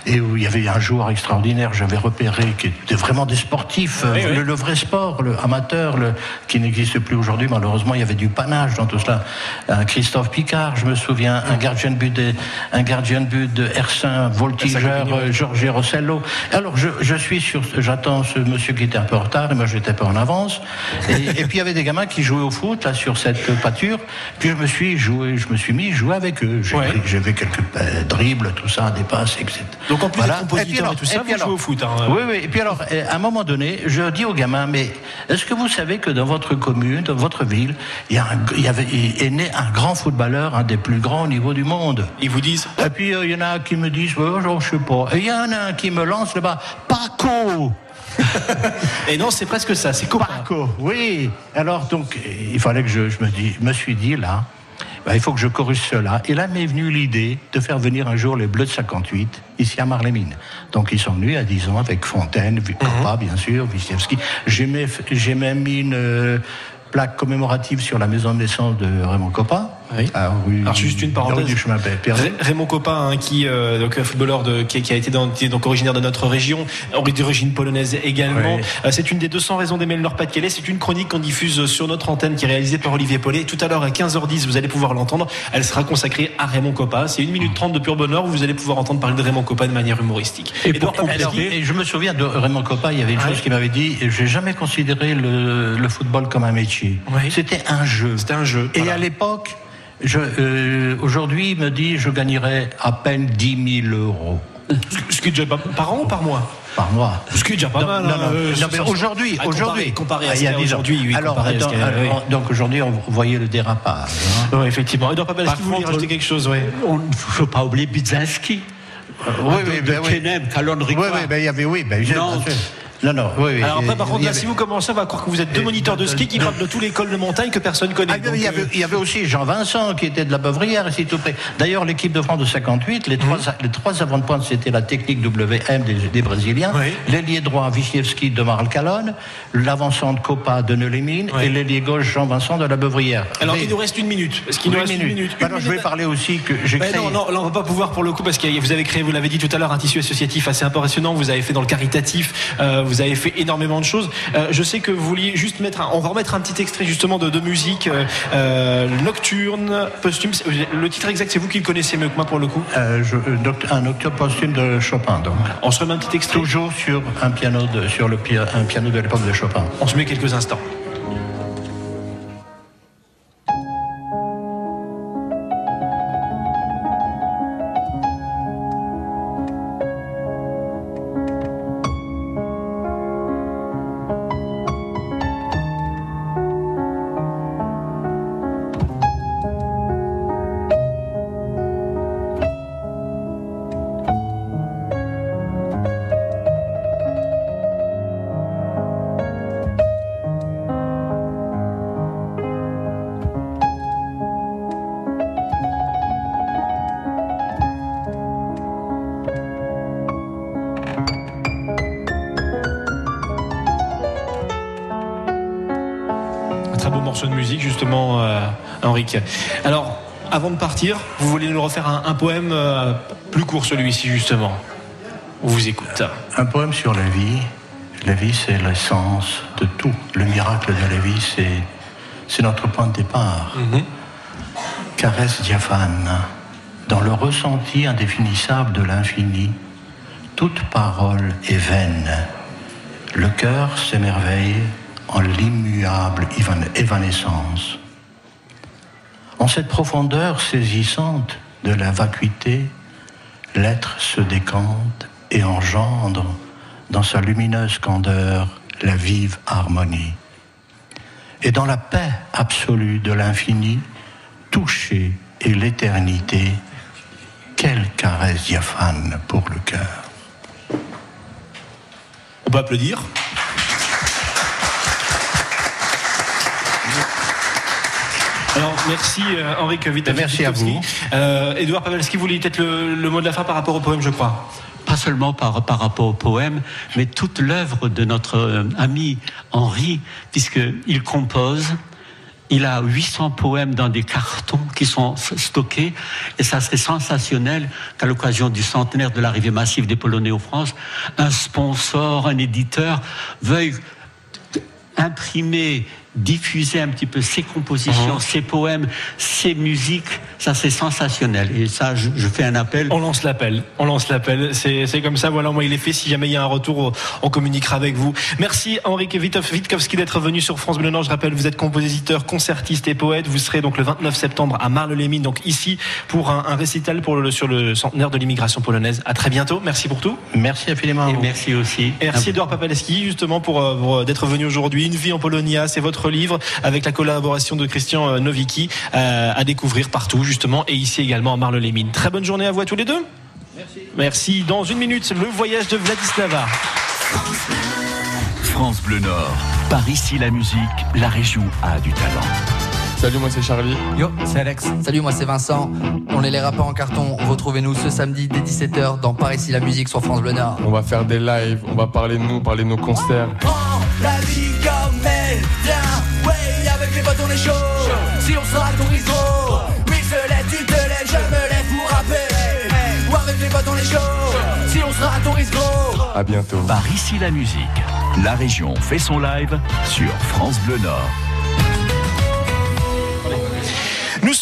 [SPEAKER 13] Et où il y avait un joueur extraordinaire, j'avais repéré, qui était vraiment des sportifs, euh,
[SPEAKER 2] Oui, oui.
[SPEAKER 13] Le, le vrai sport, le amateur, le, qui n'existe plus aujourd'hui. Malheureusement, il y avait du panache dans tout cela. Un Christophe Picard, je me souviens, un gardien de but de, un gardien de but de Hersin, voltigeur, Georges Rossello. Alors, je, je suis sur, j'attends ce monsieur qui était un peu en retard, et moi j'étais pas en avance. Et, (laughs) et puis il y avait des gamins qui jouaient au foot là sur cette pâture. Puis je me suis joué, je me suis mis à jouer avec eux. J'ai fait quelques euh, dribbles, tout ça, des passes, etc.
[SPEAKER 2] Donc en plus
[SPEAKER 13] Voilà.
[SPEAKER 2] d'être compositeur
[SPEAKER 13] Et puis alors-
[SPEAKER 2] et tout ça,
[SPEAKER 13] et puis
[SPEAKER 2] vous jouez
[SPEAKER 13] alors-
[SPEAKER 2] au foot. hein.
[SPEAKER 13] oui, oui. Et puis alors, euh, à un moment donné, je dis aux gamins, mais est-ce que vous savez que dans votre commune, dans votre ville, il y, a un- il y avait, il est né un grand footballeur, un des plus grands au niveau du monde?
[SPEAKER 2] Ils vous disent
[SPEAKER 13] Et puis euh, il y en a qui me disent, ouais, je je sais pas. Et il y en a un qui me lance là-bas, Paco (laughs)
[SPEAKER 2] Et non, c'est presque ça, c'est.
[SPEAKER 13] Paco, oui. Alors donc, il fallait que je, je me, dis, me suis dit là, ben, il faut que je corrige cela. Et là m'est venue l'idée de faire venir un jour les Bleus de 58 ici à Marlémine. Donc ils sont venus à 10 ans avec Fontaine, Coppa bien sûr, Wisniewski. J'ai même- j'ai même mis une euh, plaque commémorative sur la maison de naissance de Raymond Coppa. À rue-
[SPEAKER 2] Alors juste une parenthèse.
[SPEAKER 13] du chemin perdu.
[SPEAKER 2] Ré- Raymond Coppa, hein, qui euh, donc un footballeur de, qui, qui a été dans- qui est donc originaire de notre région, ori- d'origine polonaise également. Euh, c'est une des 200 raisons d'aimer le Nord-Pas-de-Calais. C'est une chronique qu'on diffuse sur notre antenne qui est réalisée par Olivier Paulet. Tout à l'heure à 15h10, vous allez pouvoir l'entendre. Elle sera consacrée à Raymond Coppa. C'est 1 minute 30 de pur bonheur où vous allez pouvoir entendre parler de Raymond Coppa de manière humoristique.
[SPEAKER 13] Et,
[SPEAKER 2] Édouard
[SPEAKER 13] pour
[SPEAKER 2] Papelski,
[SPEAKER 13] compléter, et je me souviens de Raymond Coppa, il y avait une chose qu'il m'avait dit, j'ai jamais considéré le, le football comme un métier. C'était un jeu.
[SPEAKER 2] C'était un jeu.
[SPEAKER 13] Et à l'époque, euh, aujourd'hui, il me dit, je gagnerais à peine 10 000 euros.
[SPEAKER 2] Ce qui est déjà pas par an ou par mois
[SPEAKER 13] Par mois.
[SPEAKER 2] Ce qui est déjà pas
[SPEAKER 13] Non,
[SPEAKER 2] mal.
[SPEAKER 13] non, non,
[SPEAKER 2] euh,
[SPEAKER 13] non, mais
[SPEAKER 2] sans-
[SPEAKER 13] aujourd'hui,
[SPEAKER 2] Comparé à
[SPEAKER 13] Ah,
[SPEAKER 2] ce
[SPEAKER 13] il y a
[SPEAKER 2] qu'il y a
[SPEAKER 13] 10 ans.
[SPEAKER 2] aujourd'hui, oui.
[SPEAKER 13] Alors,
[SPEAKER 2] comparé oui.
[SPEAKER 13] donc aujourd'hui, on voyait le dérapage. hein.
[SPEAKER 2] Ouais, effectivement. Vous voulez rajouter quelque chose, ouais.
[SPEAKER 4] On ne faut pas oublier Budzinski.
[SPEAKER 13] oui, oui, ben oui.
[SPEAKER 4] Kenem,
[SPEAKER 13] Oui, oui, ben, il y avait, oui, ben, j'ai-
[SPEAKER 4] Nantes.
[SPEAKER 13] Non, non, oui, oui.
[SPEAKER 2] Alors après, par contre, là,
[SPEAKER 13] avait-
[SPEAKER 2] si vous commencez, on va croire que vous êtes deux moniteurs de ski qui parlent de tous les cols de montagne que personne connaît.
[SPEAKER 13] Ah,
[SPEAKER 2] Donc,
[SPEAKER 13] il, y avait,
[SPEAKER 2] euh,
[SPEAKER 13] il y avait aussi Jean Vincent qui était de la Beuvrière ici tout près. D'ailleurs, l'équipe de France de 58, les trois, les trois avant-de-pointe, c'était la technique WM des, des Brésiliens, l'ailier droit Wisniewski de Maralcalone, l'avancante Copa de Neulémine et l'ailier gauche Jean Vincent de la Beuvrière.
[SPEAKER 2] Alors,
[SPEAKER 13] Mais-
[SPEAKER 2] il nous reste une minute. Parce qu'il nous
[SPEAKER 13] Une
[SPEAKER 2] reste une
[SPEAKER 13] minute.
[SPEAKER 2] minute.
[SPEAKER 13] Bah
[SPEAKER 2] Une
[SPEAKER 13] non, je vais
[SPEAKER 2] minute.
[SPEAKER 13] parler aussi que j'ai
[SPEAKER 2] Ben
[SPEAKER 13] créé.
[SPEAKER 2] non, non, là, on va pas pouvoir pour le coup parce que vous avez créé, vous l'avez dit tout à l'heure, un tissu associatif assez impressionnant. Vous avez fait dans le caritatif, euh, vous avez fait énormément de choses. Euh, je sais que vous vouliez juste mettre, un- on va remettre un petit extrait justement de, de musique euh, euh, nocturne, posthume. Le titre exact, c'est vous qui le connaissez mieux que moi pour le coup.
[SPEAKER 13] Je- un octobre posthume de Chopin, donc.
[SPEAKER 2] On se remet un petit extrait.
[SPEAKER 13] Toujours sur un piano de, sur le un piano de l'époque de Chopin.
[SPEAKER 2] On se met quelques instants. De musique, justement, euh, Henrik. Alors, avant de partir, vous voulez nous refaire un, un poème euh, plus court, celui-ci, justement. On vous écoute.
[SPEAKER 13] Un poème sur la vie. La vie, c'est l'essence de tout. Le miracle de la vie, c'est, c'est notre point de départ. Caresse diaphane, dans le ressenti indéfinissable de l'infini, toute parole est vaine. Le cœur s'émerveille en l'immuable évan- évanescence. En cette profondeur saisissante de la vacuité, l'être se décante et engendre dans sa lumineuse candeur la vive harmonie. Et dans la paix absolue de l'infini, toucher et l'éternité, quelle caresse diaphane pour le cœur.
[SPEAKER 2] On peut applaudir. Alors, merci euh, Henrik Wittowski.
[SPEAKER 13] Merci à vous.
[SPEAKER 2] Euh, Edouard Pavelski, vous vouliez peut-être le, le mot de la fin par rapport au poème, je crois.
[SPEAKER 4] Pas seulement par, par rapport au poème, mais toute l'œuvre de notre euh, ami Henri, puisqu'il compose. Il a 800 poèmes dans des cartons qui sont stockés et ça serait sensationnel qu'à l'occasion du centenaire de l'arrivée massive des Polonais en France, un sponsor, un éditeur veuille imprimer, diffuser un petit peu ses compositions, ses poèmes, ses musiques, ça c'est sensationnel. Et ça, je, je fais un appel.
[SPEAKER 2] On lance l'appel. On lance l'appel. C'est comme ça. Voilà, moi, il est fait. Si jamais il y a un retour, on- communiquera avec vous. Merci, Henrik Wittov- Witkowski, d'être venu sur France Bleu Nord. Je rappelle, vous êtes compositeur, concertiste et poète. Vous serez donc le 29 septembre à Marle-les-Mines, donc ici, pour un, un récital pour le, sur le centenaire de l'immigration polonaise. À très bientôt. Merci pour tout.
[SPEAKER 13] Merci infiniment.
[SPEAKER 4] Et merci aussi.
[SPEAKER 2] Et merci Edouard Papaleski justement pour, euh, pour, euh, d'être venu aujourd'hui. Une vie en Polonia, c'est votre livre avec la collaboration de Christian euh, Nowicki euh, à découvrir partout justement et ici également à Marle-les-Mines. Très bonne journée à vous à tous les deux. Merci. Merci. Dans une minute, le voyage de Vladislava.
[SPEAKER 1] France Bleu Nord. Par ici la musique, la région a du talent.
[SPEAKER 14] Salut, moi c'est Charlie.
[SPEAKER 15] Yo, c'est Alex. Salut, moi c'est Vincent. On est les rappeurs en carton. Retrouvez-nous ce samedi dès 17h dans Paris ici la musique sur France Bleu Nord.
[SPEAKER 14] On va faire des lives, on va parler de nous, parler de nos concerts.
[SPEAKER 16] La vie comme elle vient, ouais, avec les potes on est chaud. Si on sera ton gros.
[SPEAKER 14] À bientôt.
[SPEAKER 1] Par ici la musique, la région fait son live sur France Bleu Nord.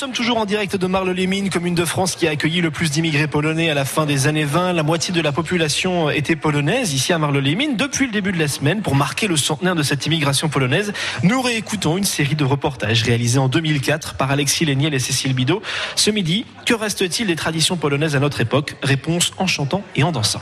[SPEAKER 2] Sommes toujours en direct de Marle-les-Mines, commune de France qui a accueilli le plus d'immigrés polonais à la fin des années 20. La moitié de la population était polonaise ici à Marle-les-Mines depuis le début de la semaine. Pour marquer le centenaire de cette immigration polonaise, nous réécoutons une série de reportages réalisés en 2004 par Alexis Léniel et Cécile Bidot. Ce midi, que reste-t-il des traditions polonaises à notre époque? Réponse en chantant et en dansant.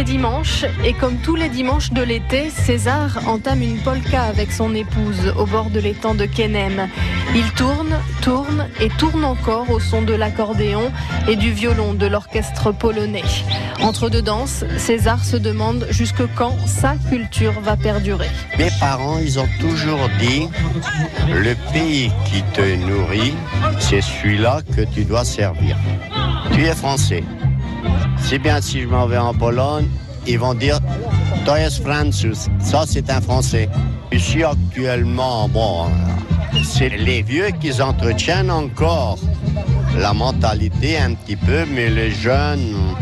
[SPEAKER 17] C'est dimanche et comme tous les dimanches de l'été, César entame une polka avec son épouse au bord de l'étang de Kenem. Il tourne, tourne et tourne encore au son de l'accordéon et du violon de l'orchestre polonais. Entre deux danses, César se demande jusque quand sa culture va perdurer.
[SPEAKER 18] Mes parents, ils ont toujours dit, le pays qui te nourrit, c'est celui-là que tu dois servir. Tu es français. Si bien si je m'en vais en Pologne, ils vont dire To jest Ça, c'est un Français. Ici, actuellement, bon, c'est les vieux qui entretiennent encore la mentalité un petit peu, mais les jeunes.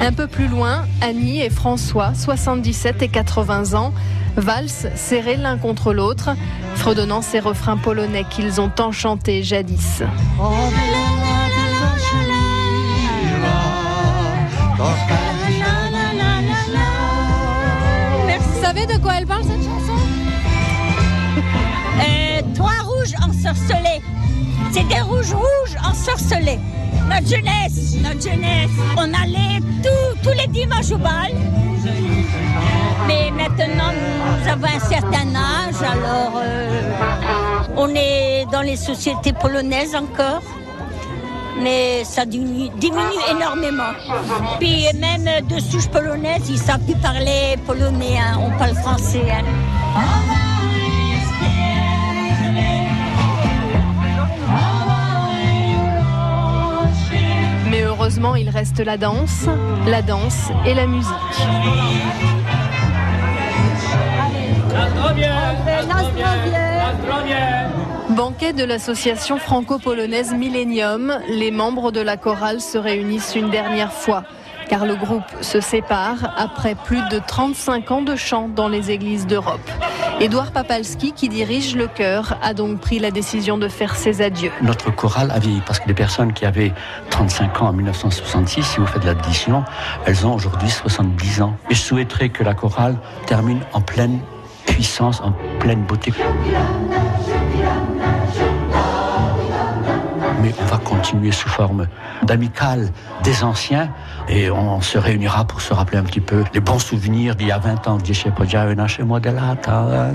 [SPEAKER 17] Un peu plus loin, Annie et François, 77 et 80 ans, valsent serrés l'un contre l'autre fredonnant ces refrains polonais qu'ils ont tant chantés jadis.
[SPEAKER 19] Vous savez de quoi elle parle cette chanson? (laughs) Euh, Toi rouge ensorcelé. C'est des rouges rouges ensorcelés. Notre jeunesse, notre jeunesse. On allait tous- tous les dimanches au bal. Mais maintenant, nous avons un certain âge, alors euh, on est dans les sociétés polonaises encore. Mais ça diminue, énormément. Puis même de souche polonaise, ils savent plus parler polonais, hein. on parle français. hein.
[SPEAKER 17] Mais heureusement, il reste la danse, la danse et la musique. Banquet de l'association franco-polonaise Millennium, les membres de la chorale se réunissent une dernière fois, car le groupe se sépare après plus de 35 ans de chant dans les églises d'Europe. Édouard Papalski, qui dirige le chœur, a donc pris la décision de faire ses adieux.
[SPEAKER 4] Notre chorale a vieilli parce que les personnes qui avaient 35 ans en 1966, si vous faites l'addition, elles ont aujourd'hui 70 ans. Et je souhaiterais que la chorale termine en pleine puissance, en pleine beauté. On va continuer sous forme d'amicale des anciens et on se réunira pour se rappeler un petit peu les bons souvenirs d'il y a 20 ans,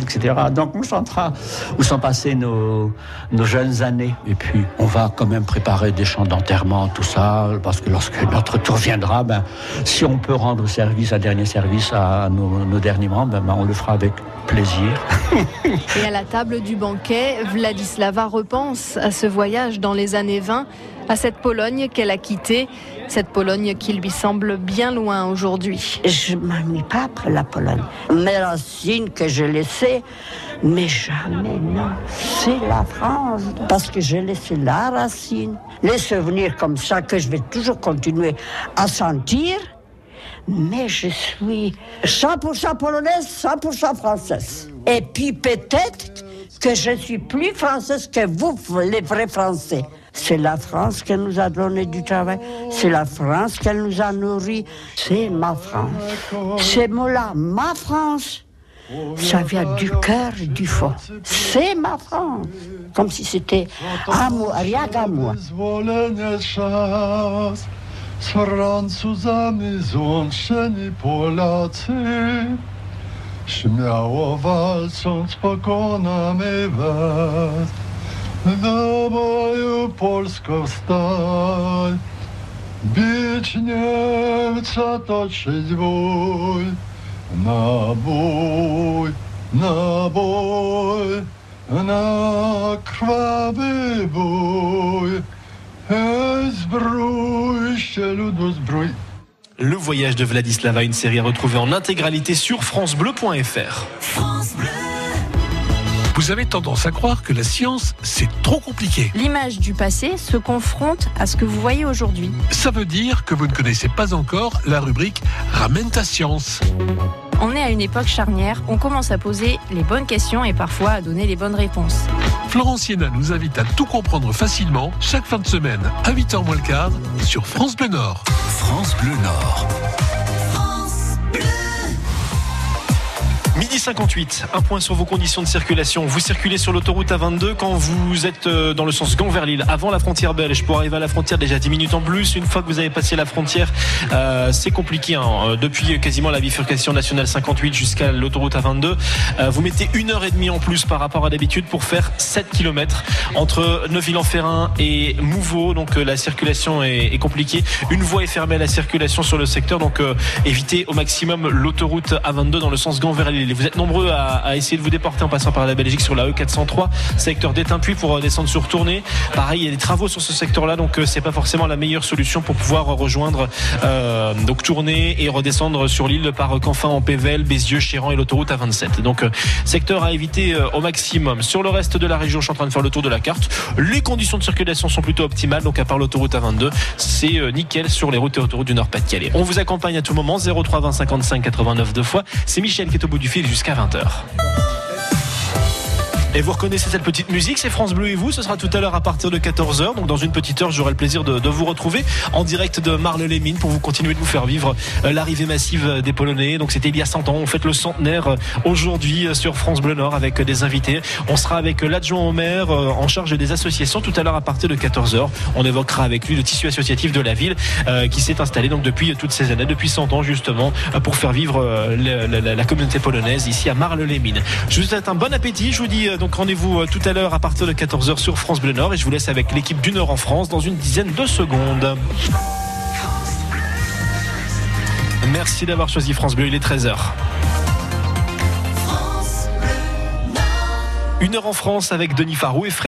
[SPEAKER 4] etc. Donc on chantera où sont passées nos, jeunes années? Et puis on va quand même préparer des chants d'enterrement, tout ça, parce que lorsque notre tour viendra, ben, si on peut rendre service, un dernier service à nos, nos derniers membres, ben, on le fera avec plaisir. (laughs)
[SPEAKER 17] Et à la table du banquet, Vladislava repense à ce voyage dans les années 20, à cette Pologne qu'elle a quittée, cette Pologne qui lui semble bien loin aujourd'hui.
[SPEAKER 20] Je m'ennuie pas après la Pologne. Mes racines que je laissais, mais jamais non. C'est la France. Parce que j'ai laissé la racine. Les souvenirs comme ça que je vais toujours continuer à sentir. Mais je suis 100% polonaise, 100% française. Et puis peut-être que je suis plus française que vous, les vrais Français. C'est la France qui nous a donné du travail. C'est la France qui nous a nourris. C'est ma France. Ces mots-là, ma France, ça vient du cœur et du fond. C'est ma France. Comme si c'était à moi, rien qu'à moi.
[SPEAKER 21] Do boju Polską wstań bić Niemca toczyć bój na bój na bój na krwawy bój Hej, zbrój się ludu zbrój
[SPEAKER 2] Le voyage de Vladislava, une série à retrouver en intégralité sur francebleu.fr.
[SPEAKER 10] Vous avez tendance à croire que la science, c'est trop compliqué.
[SPEAKER 11] L'image du passé se confronte à ce que vous voyez aujourd'hui.
[SPEAKER 10] Ça veut dire que vous ne connaissez pas encore la rubrique Ramène ta science.
[SPEAKER 11] On est à une époque charnière, on commence à poser les bonnes questions et parfois à donner les bonnes réponses.
[SPEAKER 10] Florence Siena nous invite à tout comprendre facilement chaque fin de semaine à 8h moins le quart sur France Bleu Nord.
[SPEAKER 1] France Bleu Nord.
[SPEAKER 2] Midi 58, un point sur vos conditions de circulation. Vous circulez sur l'autoroute A22 quand vous êtes euh, dans le sens Gand vers Lille, avant la frontière belge, pour arriver à la frontière déjà 10 minutes en plus. Une fois que vous avez passé la frontière, euh, c'est compliqué. hein. Euh, Depuis quasiment la bifurcation nationale 58 jusqu'à l'autoroute A22, euh, vous mettez une heure et demie en plus par rapport à d'habitude pour faire 7 km entre Neuville-en-Ferrin et Mouveau. Donc euh, la circulation est, compliquée. Une voie est fermée à la circulation sur le secteur, donc évitez au maximum l'autoroute A22 dans le sens Gand vers Lille. Vous êtes nombreux à, essayer de vous déporter en passant par la Belgique sur la E403, secteur d'Étain-Puy pour euh, descendre sur Tournai. Pareil, il y a des travaux sur ce secteur-là, donc euh, c'est pas forcément la meilleure solution pour pouvoir rejoindre euh, donc Tournai et redescendre sur l'île par Canfin en Pével, Bézieux, Chéran et l'autoroute A27. Donc euh, secteur à éviter euh, au maximum. Sur le reste de la région, je suis en train de faire le tour de la carte. Les conditions de circulation sont plutôt optimales, donc à part l'autoroute A22, c'est euh, nickel sur les routes et autoroutes du Nord-Pas-de-Calais. On vous accompagne à tout moment 03 20 55 89 deux fois. C'est Michel qui est au bout du jusqu'à 20h. Et vous reconnaissez cette petite musique, c'est France Bleu et vous. Ce sera tout à l'heure à partir de 14h. Donc dans une petite heure, j'aurai le plaisir de, de vous retrouver en direct de Marle-les-Mines pour vous continuer de vous faire vivre euh, l'arrivée massive des Polonais. Donc c'était il y a 100 ans. On fête le centenaire euh, aujourd'hui euh, sur France Bleu Nord avec des invités. On sera avec l'adjoint au maire euh, en charge des associations tout à l'heure à partir de 14h. On évoquera avec lui le tissu associatif de la ville euh, qui s'est installé donc depuis toutes ces années, depuis 100 ans justement, euh, pour faire vivre euh, la, la- communauté polonaise ici à Marle-les-Mines. Je vous souhaite un bon appétit. Je vous dis euh, donc rendez-vous euh, tout à l'heure à partir de 14h sur France Bleu Nord et je vous laisse avec l'équipe du Nord en France dans une dizaine de secondes. Merci d'avoir choisi France Bleu, il est 13h. Une heure en France avec Denis Farou et Fred